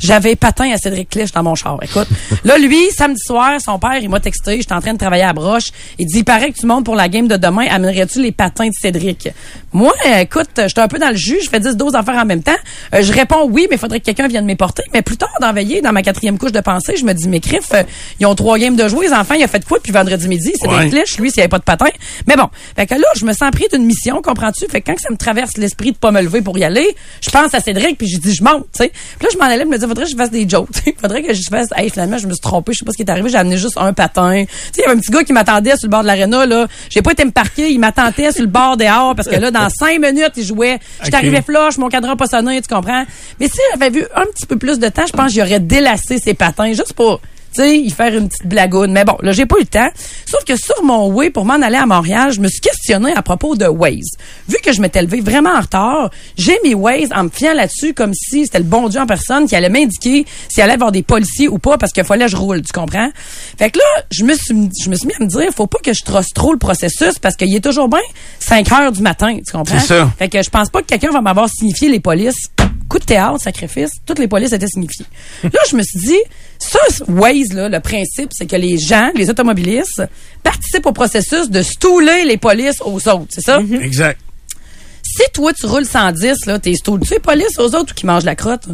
J'avais patin à Cédric Clich dans mon char. Écoute, là, lui, samedi soir, son père, il m'a texté. J'étais en train de travailler à broche. Il dit, il paraît que tu montes pour la game de demain. Amènerais-tu les patins de Cédric? Moi, écoute, j'étais un peu dans le jus. Je fais 10, 12 affaires en même temps. Euh, je réponds oui, mais il faudrait que quelqu'un vienne m'éporter. Mais plus tard, dans veillée, dans ma quatrième couche de pensée, je me dis, mais crif, euh, ils ont trois games de jouer. Les enfants, il a fait quoi? Depuis vendredi midi? Cédric Ouais. Clich, lui, s'il n'y avait pas de patin. Mais bon. Fait que là, je me sens pris d'une mission, comprends-tu? Fait que quand ça me traverse l'esprit de pas me lever pour y aller, je pense à Cédric puis je dis, je monte, tu sais. Puis là, je m'en allais, je me dis, faudrait que je fasse des jokes. Faudrait que je fasse, hey, finalement, je me suis trompé, je sais pas ce qui est arrivé, j'ai amené juste un patin. Tu sais, il y avait un petit gars qui m'attendait sur le bord de l'aréna, là. J'ai pas été me parquer, il m'attendait sur le bord dehors parce que là, dans cinq minutes, il jouait. J'étais Ok. arrivé flush, mon cadran pas sonné, tu comprends? Mais si j'avais vu un petit peu plus de temps, je pense que j'aurais délassé ses patins juste pour tu sais, y faire une petite blagoune. Mais bon, là, j'ai pas eu le temps. Sauf que sur mon way pour m'en aller à Montréal, je me suis questionné à propos de Waze. Vu que je m'étais levé vraiment en retard, j'ai mis Waze en me fiant là-dessus comme si c'était le bon Dieu en personne qui allait m'indiquer s'il allait avoir des policiers ou pas parce qu'il fallait que je roule, tu comprends? Fait que là, je me suis, je me suis mis à me dire, faut pas que je trosse trop le processus parce qu'il est toujours bien 5 heures du matin, tu comprends? C'est ça. Fait que je pense pas que quelqu'un va m'avoir signifié les polices. Coup de théâtre, sacrifice, toutes les polices étaient signifiées. là, je me suis dit, ça, Waze, là, le principe, c'est que les gens, les automobilistes, participent au processus de stouler les polices aux autres, c'est ça? Exact. Si toi, tu roules 110, là, t'es stoulé. Tu les polices aux autres ou qui mangent la crotte?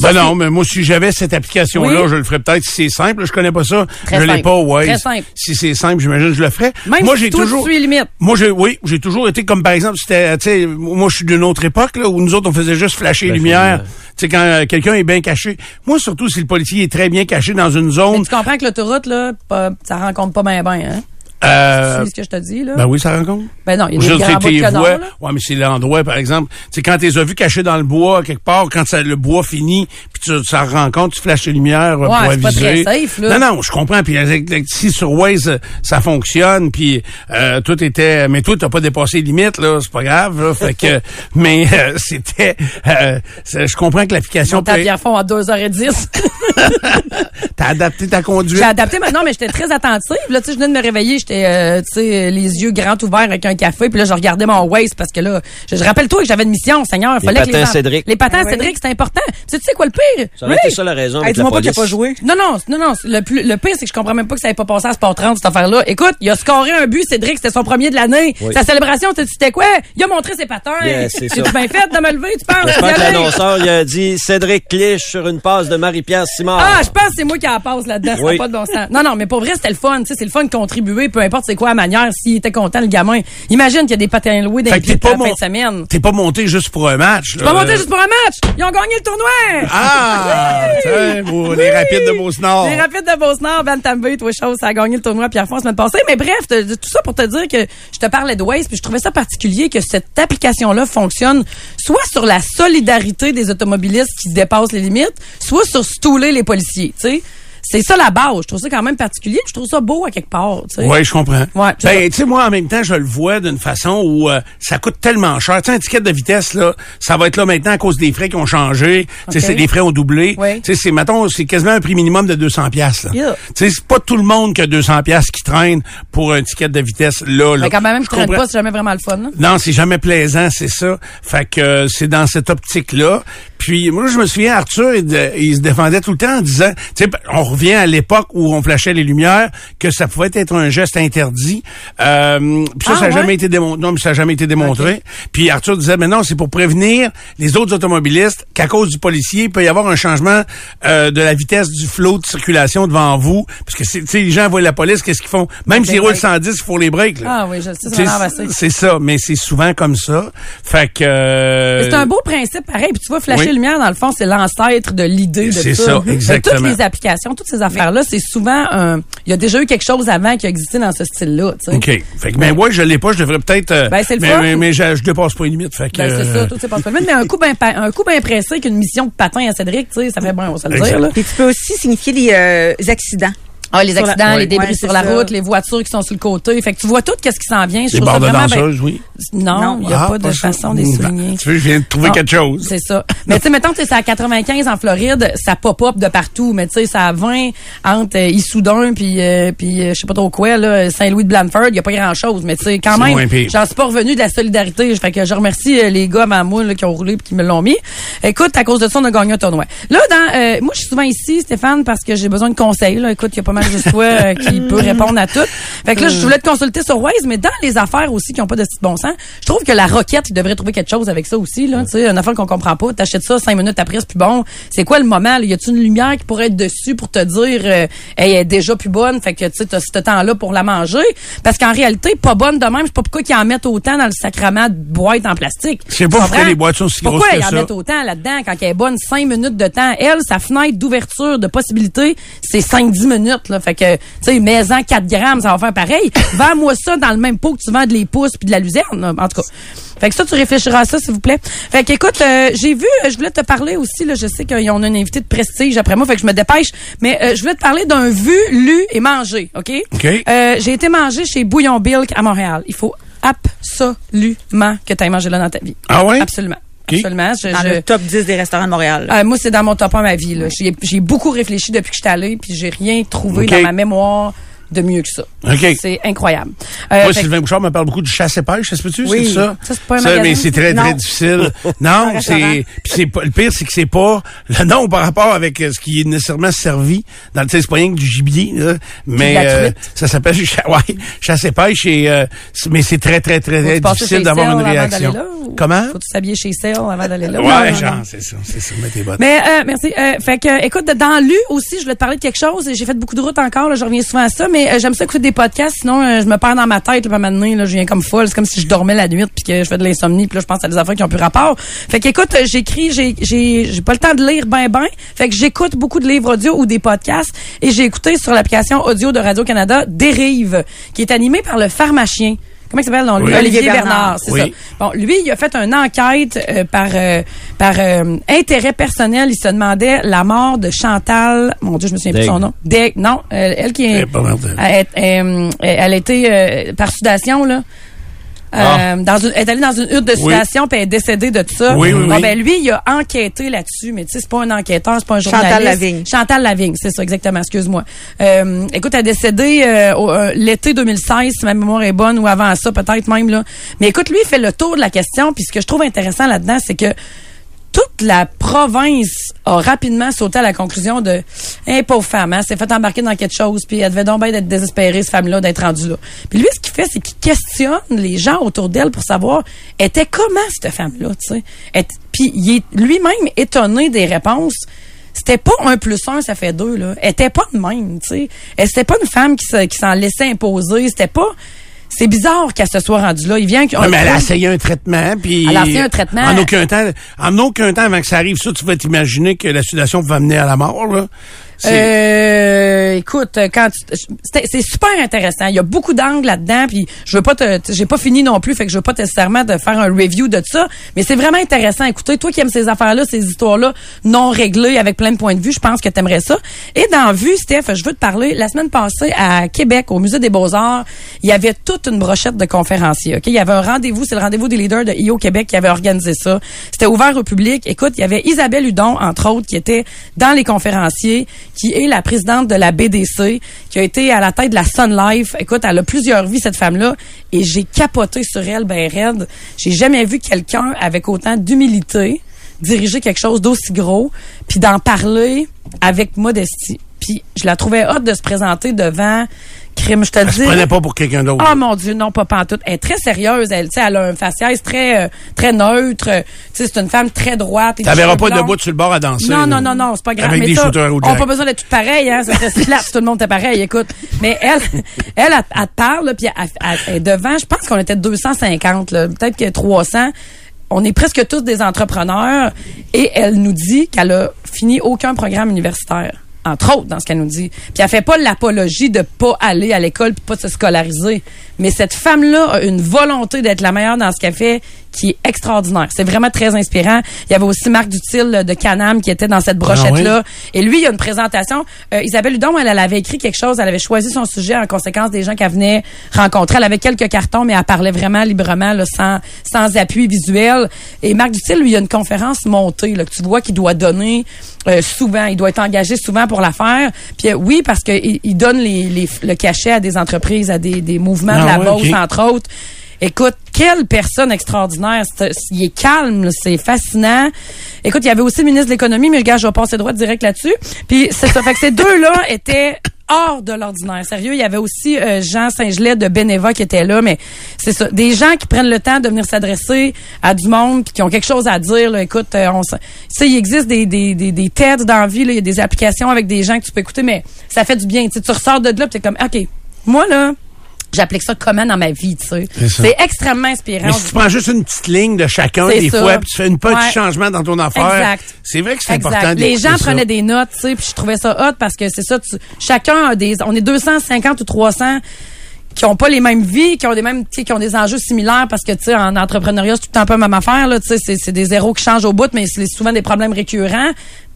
Ben non, mais moi, si j'avais cette application-là, Oui. je le ferais peut-être si c'est simple. Je connais pas ça. Très je l'ai pas, ouais. Très simple. Si c'est simple, j'imagine que je le ferais. Même moi, si j'ai toujours. suis limite. Moi, j'ai, oui, j'ai toujours été comme, par exemple, c'était, tu sais, moi, je suis d'une autre époque, là, où nous autres, on faisait juste flasher les lumières. Tu sais, quand euh, quelqu'un est bien caché. Moi, surtout, si le policier est très bien caché dans une Mais zone. tu comprends que l'autoroute, là, pas- ça rencontre pas bien, bien, hein? Euh, sais ce que je te dis, là? ben oui, ça rencontre. Ben non, il y a des grands bouts de tes canon, voix. là. Ouais, mais c'est l'endroit, par exemple. C'est quand tu les as vus cachés dans le bois, quelque part, quand ça- le bois finit, puis tu, ça rencontre, tu flashes les lumières euh, Ouais, pour c'est pas aviser. très safe, là. Non, non, je comprends. Puis si sur Waze, euh, ça fonctionne, puis euh, tout était... Mais toi, t'as pas dépassé les limites, là, c'est pas grave, là. fait que... Mais euh, c'était... euh, c'est- je comprends que l'application... Peut- bien fond à 2h10. T'as adapté ta conduite. J'ai adapté maintenant, mais j'étais très attentive. Là, tu sais, je venais de me réveiller, j'étais, euh, tu sais, les yeux grands ouverts avec un café, puis là, je regardais mon Waze parce que là, je, je rappelle-toi que j'avais une mission, Seigneur. Les fallait que patins les en- Cédric. Les patins Oui. Cédric, c'est important. Tu sais, tu sais quoi le pire? Ça aurait Ray? été ça la raison Hey, avec la Dis-moi pas qu'il a pas joué. Non, non, non, non. Le, plus, le pire, c'est que je comprends même pas que ça n'avait pas passé à Sport 30, cette affaire-là. Écoute, il a scoré un but, Cédric, c'était son premier de l'année. Oui. Sa célébration, tu sais, c'était quoi? Il a montré ses patins. Yes, c'est bien fait de me lever, tu penses? Que l'annonceur, il a dit Cédric Clich sur une passe de Marie-Pierre Simard. Ah, je pense que c'est moi qui la passe là-dedans. Ça Oui. pas de bon sens. Non, non, mais pour vrai, c'était le fun. Tu sais, c'est le fun de contribuer, peu importe c'est quoi la manière, s'il était content, le gamin. Imagine qu'il y a des patins loués dans Fait les t'es pas, la fin de semaine. t'es pas monté juste pour un match. Pas monté juste pour un match! Ils ont gagné le tournoi! Ah! vous, les rapides de Beauce-Nord. Les rapides de Beauce-Nord, Bantamby, toi, chose, ça a gagné le tournoi Pierre la semaine passée. Mais bref, tout ça pour te dire que je te parlais de Waze, puis je trouvais ça particulier que cette application-là fonctionne soit sur la solidarité des automobilistes qui dépassent les limites, soit sur stouler les policiers, tu sais. C'est ça la base. Je trouve ça quand même particulier. Je trouve ça beau à quelque part. Oui, je comprends. Ouais, ben, tu sais, moi, en même temps, je le vois d'une façon où euh, ça coûte tellement cher. Tu sais, un ticket de vitesse, là, ça va être là maintenant à cause des frais qui ont changé. Tu sais, les frais ont doublé. Oui. Tu sais, c'est, mettons, c'est quasiment un prix minimum de 200 pièces. Yeah. Tu sais, c'est pas tout le monde qui a 200 pièces qui traîne pour un ticket de vitesse là. là. Mais quand même, Je traîne comprends. pas, c'est jamais vraiment le fun. là. Non, c'est jamais plaisant, c'est ça. Fait que euh, c'est dans cette optique-là. Puis moi, je me souviens, Arthur, il se défendait tout le temps en disant, tu sais, on revient à l'époque où on flashait les lumières, que ça pouvait être un geste interdit. Euh, puis ça, Ah, ça n'a ouais? jamais été démontré. Non, mais ça jamais été démontré. Puis Arthur disait, mais non, c'est pour prévenir les autres automobilistes qu'à cause du policier, il peut y avoir un changement euh, de la vitesse du flot de circulation devant vous. Parce que, c'est- tu sais, les gens voient la police, qu'est-ce qu'ils font? Même s'ils roulent breaks. 110, il faut les breaks. là. Ah oui, je sais, ça c'est ça, mais c'est souvent comme ça. Fait que... euh, C'est un beau principe, pareil. Puis tu vois, flasher oui. lumière, dans le fond, c'est l'ancêtre de l'idée de C'est ça. ça, Fait que exactement. toutes les applications, toutes ces affaires-là, c'est souvent un... Il y a déjà eu quelque chose avant qui a existé dans ce style-là. OK. Fait que, mais moi, je l'ai pas, je devrais peut-être... euh, Ben, c'est le mais, fun. mais, mais je, je dépasse pas les limites, fait que... Ben, c'est euh, ça, tout pas Mais un coup bien un coup bien pressé qu'une mission de patin à Cédric, tu sais, ça fait bien, on va se le dire, là. Puis tu peux aussi signifier les euh, accidents. Ah, les la- accidents, Ouais. les débris Ouais, sur la ça. route, les voitures qui sont sur le côté. Fait que tu vois tout qu'est-ce qui s'en vient. Je Les trouve ça barres de vraiment bien- danseuse, oui. Non, il n'y a Ah, pas de ça. façon de Ben, souligner. Tu veux, je viens de trouver Non, quelque chose. C'est ça. Mais tu sais, mettons, tu sais, c'est à 95 en Floride, ça pop-up de partout. Mais tu sais, ça à 20 entre euh, Issoudun puis euh, puis euh, je sais pas trop quoi là, Saint-Louis de Blanford, il y a pas grand-chose. Mais tu sais, quand même, j'en suis pas revenu de la solidarité. Fait que je remercie euh, les gars moi là, qui ont roulé puis qui me l'ont mis. Écoute, à cause de ça, on a gagné un tournoi. Là, dans, euh, moi, je suis souvent ici, Stéphane, parce que j'ai besoin de conseils. Là. Écoute, il y a pas mal juste toi euh, qui peut répondre à tout. Fait que là, je voulais te consulter sur Waze, mais dans les affaires aussi qui ont pas de petit bon sens, je trouve que la roquette, il devrait trouver quelque chose avec ça aussi. Là, tu sais, une affaire qu'on comprend pas. T'achètes ça cinq minutes après, c'est plus bon. C'est quoi le moment? Là? Y a-tu une lumière qui pourrait être dessus pour te dire, euh, elle est déjà plus bonne, fait que tu sais, t'as ce temps-là pour la manger? Parce qu'en réalité, pas bonne de même, je sais pas pourquoi qu'ils en mettent autant dans le sacrement de boîte en plastique. Je sais pas pourquoi les boîtes sont aussi grosses Pourquoi ils en mettent autant là-dedans quand elle est bonne 5 minutes de temps? Elle, sa fenêtre d'ouverture de possibilité, c'est 5-10 minutes. Là. Fait que, tu sais, mets-en 4 grammes, ça va faire pareil. Vends-moi ça dans le même pot que tu vends de les pousses puis de la luzerne, là, en tout cas. Fait que ça, tu réfléchiras à ça, s'il vous plaît. Fait que, écoute, euh, j'ai vu, euh, je voulais te parler aussi, là, je sais qu'on a une invitée de prestige après moi, fait que je me dépêche, mais euh, je voulais te parler d'un vu, lu et mangé, OK? OK. Euh, j'ai été manger chez Bouillon Bilk à Montréal. Il faut absolument que tu ailles manger là dans ta vie. Ah ouais? Absolument. OK. Absolument. Je- Dans je- le top 10 des restaurants de Montréal. euh, moi, c'est dans mon top 1 ma vie. là. J'ai j'ai beaucoup réfléchi depuis que je suis allée, puis j'ai rien trouvé dans ma mémoire de mieux que ça. OK. C'est incroyable. Euh, Moi, Sylvain Bouchard me parle beaucoup du chasse et pêche, ça se peut-tu? Oui. C'est ça? Ça, c'est pas un magasin? mais c'est très, très difficile. Non, c'est, c'est pas, le pire, c'est que c'est pas, le nom par rapport avec euh, ce qui est nécessairement servi dans le, c'est pas rien que du gibier, là, mais, euh, ça s'appelle, ouais, chasse et pêche et, euh, mais c'est très, très, très, très difficile d'avoir une réaction. d'aller là, ou Comment? Faut-tu s'habiller chez Cell avant d'aller là? Ouais, Non, genre, c'est ça, c'est ça, mets tes bottes. Mais euh, merci. Euh, fait que, écoute, dans Lu aussi, je voulais te parler de quelque chose. J'ai fait beaucoup de route encore. Là, je reviens souvent à ça. Mais euh, j'aime ça écouter des podcasts, sinon euh, je me perds dans ma tête, je viens comme folle. C'est comme si je dormais la nuit puis que je fais de l'insomnie, puis là, je pense à des affaires qui ont plus rapport. Fait qu'écoute, euh, j'écris, j'ai, j'ai, pas le temps de lire ben ben. Fait que j'écoute beaucoup de livres audio ou des podcasts et j'ai écouté sur l'application audio de Radio-Canada Dérive, qui est animé par le pharmacien. Comment il s'appelle, non, lui? Oui. Olivier Bernard, Bernard. c'est Oui. ça. Bon, lui, il a fait une enquête euh, par euh, par euh, intérêt personnel. Il se demandait la mort de Chantal. Mon Dieu, je me souviens plus de son nom. Daigle, non, euh, elle qui est. Elle est pas mortelle. Elle, elle, elle a été euh, par sudation là. Euh, dans une, elle est allée dans une hutte de Ah. Oui. puis elle est décédée de ça. Oui, oui, Bon, oui. ben lui, il a enquêté là-dessus, mais tu sais, c'est pas un enquêteur, c'est pas un journaliste. Chantal Lavigne. Chantal Lavigne, c'est ça, exactement, excuse-moi. Euh, écoute, elle est décédée euh, euh, l'été 2016, si ma mémoire est bonne, ou avant ça, peut-être même, là. Mais écoute, lui, il fait le tour de la question, puis ce que je trouve intéressant là-dedans, c'est que toute la province a rapidement sauté à la conclusion de un pauvre femme, hein, s'est fait embarquer dans quelque chose, puis elle devait donc bien être désespérée, cette femme-là, d'être rendue là. Puis lui, ce qu'il fait, c'est qu'il questionne les gens autour d'elle pour savoir était comment cette femme-là, tu sais. Puis il est lui-même étonné des réponses. C'était pas un plus un, ça fait deux, là. Elle était pas de même, tu sais. Elle c'était pas une femme qui s'en laissait imposer. C'était pas. C'est bizarre qu'elle se soit rendue là. Il vient Ouais, mais elle a essayé un traitement, puis... Elle a essayé un traitement. En aucun temps, en aucun temps avant que ça arrive, ça, tu vas t'imaginer que la sudation va mener à la mort, là. Euh, écoute, quand c'est super intéressant. Il y a beaucoup d'angles là-dedans, puis je veux pas te, j'ai pas fini non plus, fait que je veux pas nécessairement te faire un review de ça, mais c'est vraiment intéressant. Écoutez, toi qui aimes ces affaires-là, ces histoires-là non réglées avec plein de points de vue, je pense que t'aimerais ça. Et dans Vue, Steph, je veux te parler. La semaine passée à Québec, au musée des Beaux Arts, il y avait toute une brochette de conférenciers. Ok, il y avait un rendez-vous, c'est le rendez-vous des leaders de IO Québec qui avait organisé ça. C'était ouvert au public. Écoute, il y avait Isabelle Hudon, entre autres, qui était dans les conférenciers, qui est la présidente de la BDC, qui a été à la tête de la Sun Life. Écoute, elle a plusieurs vies, cette femme-là, et j'ai capoté sur elle, ben raide. J'ai jamais vu quelqu'un avec autant d'humilité diriger quelque chose d'aussi gros, puis d'en parler avec modestie. Puis je la trouvais hâte de se présenter devant crime, je te Elle se dis. prenait pas pour quelqu'un d'autre. Oh mon Dieu, non, pas pantoute. Elle est très sérieuse. Elle, elle a un faciès très, euh, très neutre. Tu sais, c'est une femme très droite. Tu verras pas debout sur le bord à danser. Non, non, non, non, c'est pas grave. Avec mais des ça, on n'a pas besoin d'être tout pareil, hein. Ça serait si plate si tout le monde était pareil, écoute. Mais elle, elle, elle, parle, puis elle, elle- elle est devant, je pense qu'on était 250, là, peut-être que 300. On est presque tous des entrepreneurs et elle nous dit qu'elle a fini aucun programme universitaire. Entre autres, dans ce qu'elle nous dit. Puis elle fait pas l'apologie de pas aller à l'école puis pas se scolariser. Mais cette femme-là a une volonté d'être la meilleure dans ce qu'elle fait qui est extraordinaire. C'est vraiment très inspirant. Il y avait aussi Marc Dutil là, de Canam qui était dans cette brochette-là. Et lui, il y a une présentation. Euh, Isabelle Hudon, elle, elle avait écrit quelque chose. Elle avait choisi son sujet en conséquence des gens qu'elle venait rencontrer. Elle avait quelques cartons, mais elle parlait vraiment librement, là, sans, sans appui visuel. Et Marc Dutil, lui, il y a une conférence montée, là, que tu vois qu'il doit donner euh, souvent. Il doit être engagé souvent pour la faire. Puis euh, oui, parce qu'il il donne les, les- le cachet à des entreprises, à des, des mouvements de Ah la ouais, Beauce, ok. entre autres. Écoute, quelle personne extraordinaire. Il est calme, c'est fascinant. Écoute, il y avait aussi le ministre de l'Économie, mais je gars, je vais passer droit direct là-dessus. Puis c'est ça. Fait que ces deux-là étaient hors de l'ordinaire. Sérieux, il y avait aussi euh, Jean Saint-Gelais de Beneva qui était là, mais c'est ça. Des gens qui prennent le temps de venir s'adresser à du monde qui ont quelque chose à dire. Là. Écoute, euh, on, tu il existe des, des, des, des TED dans la vie, il y a des applications avec des gens que tu peux écouter, mais ça fait du bien. Tu tu ressors de là puis t'es comme, OK, moi là, j'applique ça comment dans ma vie, tu sais. C'est extrêmement inspirant. Mais si tu prends juste une petite ligne de chacun, des ça. fois, puis tu fais une petit Ouais. changement dans ton affaire, Exact. c'est vrai que c'est important Les gens ça. prenaient des notes, tu sais, puis je trouvais ça hot parce que c'est ça, tu- chacun a des, on est 250 ou 300 qui ont pas les mêmes vies, qui ont des mêmes, qui ont des enjeux similaires parce que tu sais, en entrepreneuriat c'est tout le temps un peu la même affaire là, tu sais, c'est, c'est des zéros qui changent au bout, mais c'est souvent des problèmes récurrents.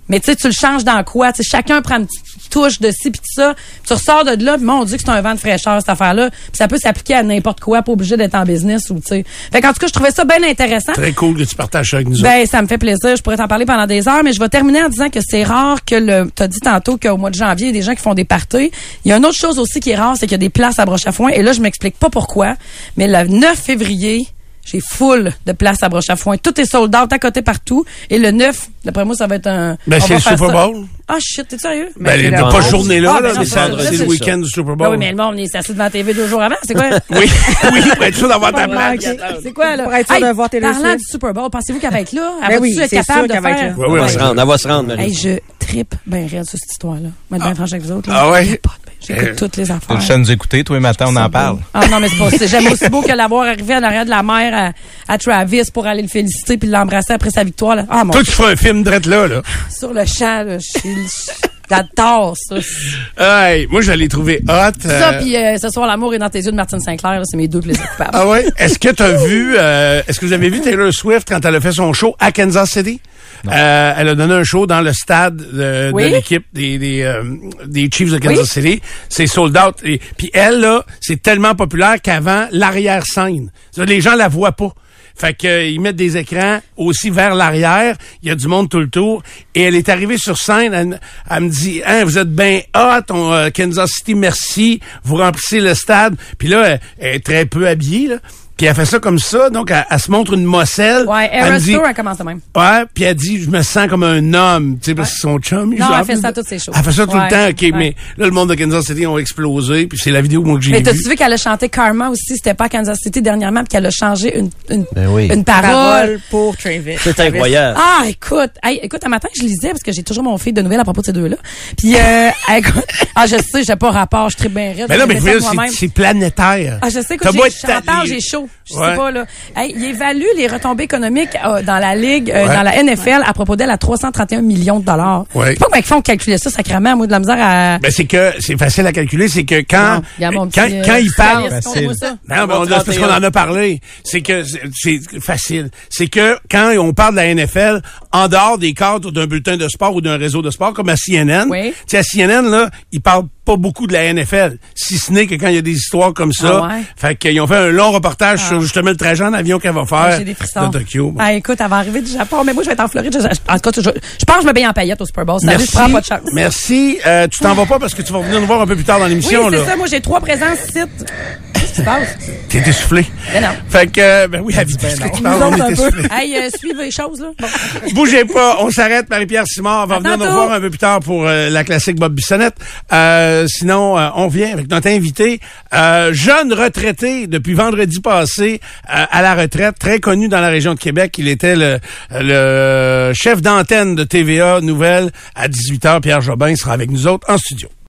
Mais tu sais, tu le changes dans quoi? Tu sais, chacun prend une petite touche de ci puis de ça. Tu ressors de là, puis mon Dieu que c'est un vent de fraîcheur cette affaire-là. Puis ça peut s'appliquer à n'importe quoi, pas obligé d'être en business ou tu sais. Fait qu'en tout cas, je trouvais ça bien intéressant. Très cool que tu partages ça avec nous autres. Ben, ça me fait plaisir. Je pourrais t'en parler pendant des heures, mais je vais terminer en disant que c'est rare que le, t'as dit tantôt qu'au mois de janvier, il y a des gens qui font des parties. Il y a une autre chose aussi qui est rare, c'est qu'il y a des places à broche à foin. Et là, je m'explique pas pourquoi, mais le 9 février, j'ai full de places à broche à foin. Tout est sold out à côté partout. Et le 9, d'après moi, ça va être un... Ben, c'est le Super. Bowl. Ah, shit, t'es sérieux? Ben, le pas vendredi. journée là, Ah, ben mais c'est ça- vendredi, c'est le week-end du Super Ben Bowl. oui, mais le monde, on est assis devant la TV deux jours avant. C'est quoi? Oui, oui, pour être sûr d'avoir ta Ah, place. ok. C'est quoi, là? Pour être sûr de voir Taylor Parlant du Super Bowl, pensez-vous qu'elle va être là? Elle Ben va-tu oui, être capable de qu'elle va être faire? là. Oui, oui, Elle va se rendre, elle va se rendre, Marie. Je trippe ben raide sur cette histoire-là. Moi, bien franche avec vous autres. là. Ah ouais? Ben, J'écoute Euh, toutes les T'as affaires. de nous écouter, tous les matins, on en parle. Ah non, mais c'est pas c'est jamais aussi beau que l'avoir arrivé en arrière de la mère à, à Travis pour aller le féliciter puis l'embrasser après sa victoire. Là. Ah mon Toi, tu feras un film drette là, là. sur le champ, là, je suis- j'adore ça. Hey, moi, je l'ai trouvé hot. Ça euh, puis euh, ce soir l'amour est dans tes yeux de Martine Sinclair, c'est mes deux plaisirs coupables. Ah ouais? Est-ce que tu as vu, euh, est-ce que vous avez vu Taylor Swift quand elle a fait son show à Kansas City? Euh, elle a donné un show dans le stade de, l'équipe des, des, euh, des Chiefs de Kansas City. C'est sold out. Et, puis elle, là, c'est tellement populaire qu'avant l'arrière-scène. Les gens la voient pas. Fait que euh, mettent des écrans aussi vers l'arrière. Il y a du monde tout le tour. Et elle est arrivée sur scène. Elle, me- dit, hein, vous êtes bien hot, on, euh, Kansas City, merci. Vous remplissez le stade. Puis là, elle, est très peu habillée. Puis elle fait ça comme ça. Donc, elle, elle se montre une mosselle. Ouais, elle dit, Tour, elle commence de même. Ouais, puis elle dit, je me sens comme un homme, tu sais, parce que son chum. Non, elle fait ça toutes ses shows. Elle fait ça tout Ouais, le temps, ok, ouais. mais là, le monde de Kansas City ont explosé, puis c'est la vidéo moi que j'ai Mais vue. t'as-tu vu qu'elle a chanté Karma aussi? C'était pas à Kansas City dernièrement, puis qu'elle a changé une, une, Ben oui. une parole. Parole pour Travis. C'est incroyable. Ah, écoute, hey, écoute, un matin, je lisais parce que j'ai toujours mon fil de nouvelles à propos de ces deux-là. Puis, euh, écoute, ah, je sais, j'ai pas rapport, je suis très bien raide. Mais là, mais c'est- planétaire. Ah, je sais beau j'ai les- j'ai chaud. Je Ouais. sais pas, là. Hey, il évalue les retombées économiques euh, dans la Ligue, euh, Ouais. dans la NFL, à propos d'elle, à 331 millions de dollars. Ouais. Je sais pas comment ils font calculer ça sacrément, moi, de la misère à... Ben, c'est que, c'est facile à calculer, c'est que quand, Non, mon quand, petit, euh, quand il parle, spécialiste, compte-moi ça. Non, mais on, c'est parce qu'on en a parlé. C'est que c'est facile. C'est que quand on parle de la NFL, en dehors des cadres d'un bulletin de sport ou d'un réseau de sport comme à CNN, Oui. tu sais, à CNN, là, ils parlent pas beaucoup de la NFL, si ce n'est que quand il y a des histoires comme ça. Ah ouais? Fait qu'ils ont fait un long reportage sur justement le trajet en avion qu'elle va Ah, faire J'ai des de Tokyo. Ah, écoute, elle va arriver du Japon, mais moi, je vais être en Floride. Je, en tout cas, je, je pense que je me baigner en paillettes au Super Bowl. Ça, je prends pas de chance. Merci. Euh, tu t'en vas pas parce que tu vas venir nous voir un peu plus tard dans Oui, l'émission. c'est là. ça. Moi, j'ai trois présences sites. T'es essoufflé. Ben non. Fait que, euh, ben oui, à vitesse que tu parles, on est essoufflé. Hey, euh, suivez les choses, là. Bon. Bougez pas, on s'arrête. Marie-Pierre Simard va À venir nous voir un peu plus tard pour euh, la classique Bob Bissonnette. Euh, sinon, euh, on vient avec notre invité, euh, jeune retraité depuis vendredi passé à la retraite, très connu dans la région de Québec. Il était le, le chef d'antenne de TVA Nouvelle à 18h. Pierre Jobin sera avec nous autres en studio.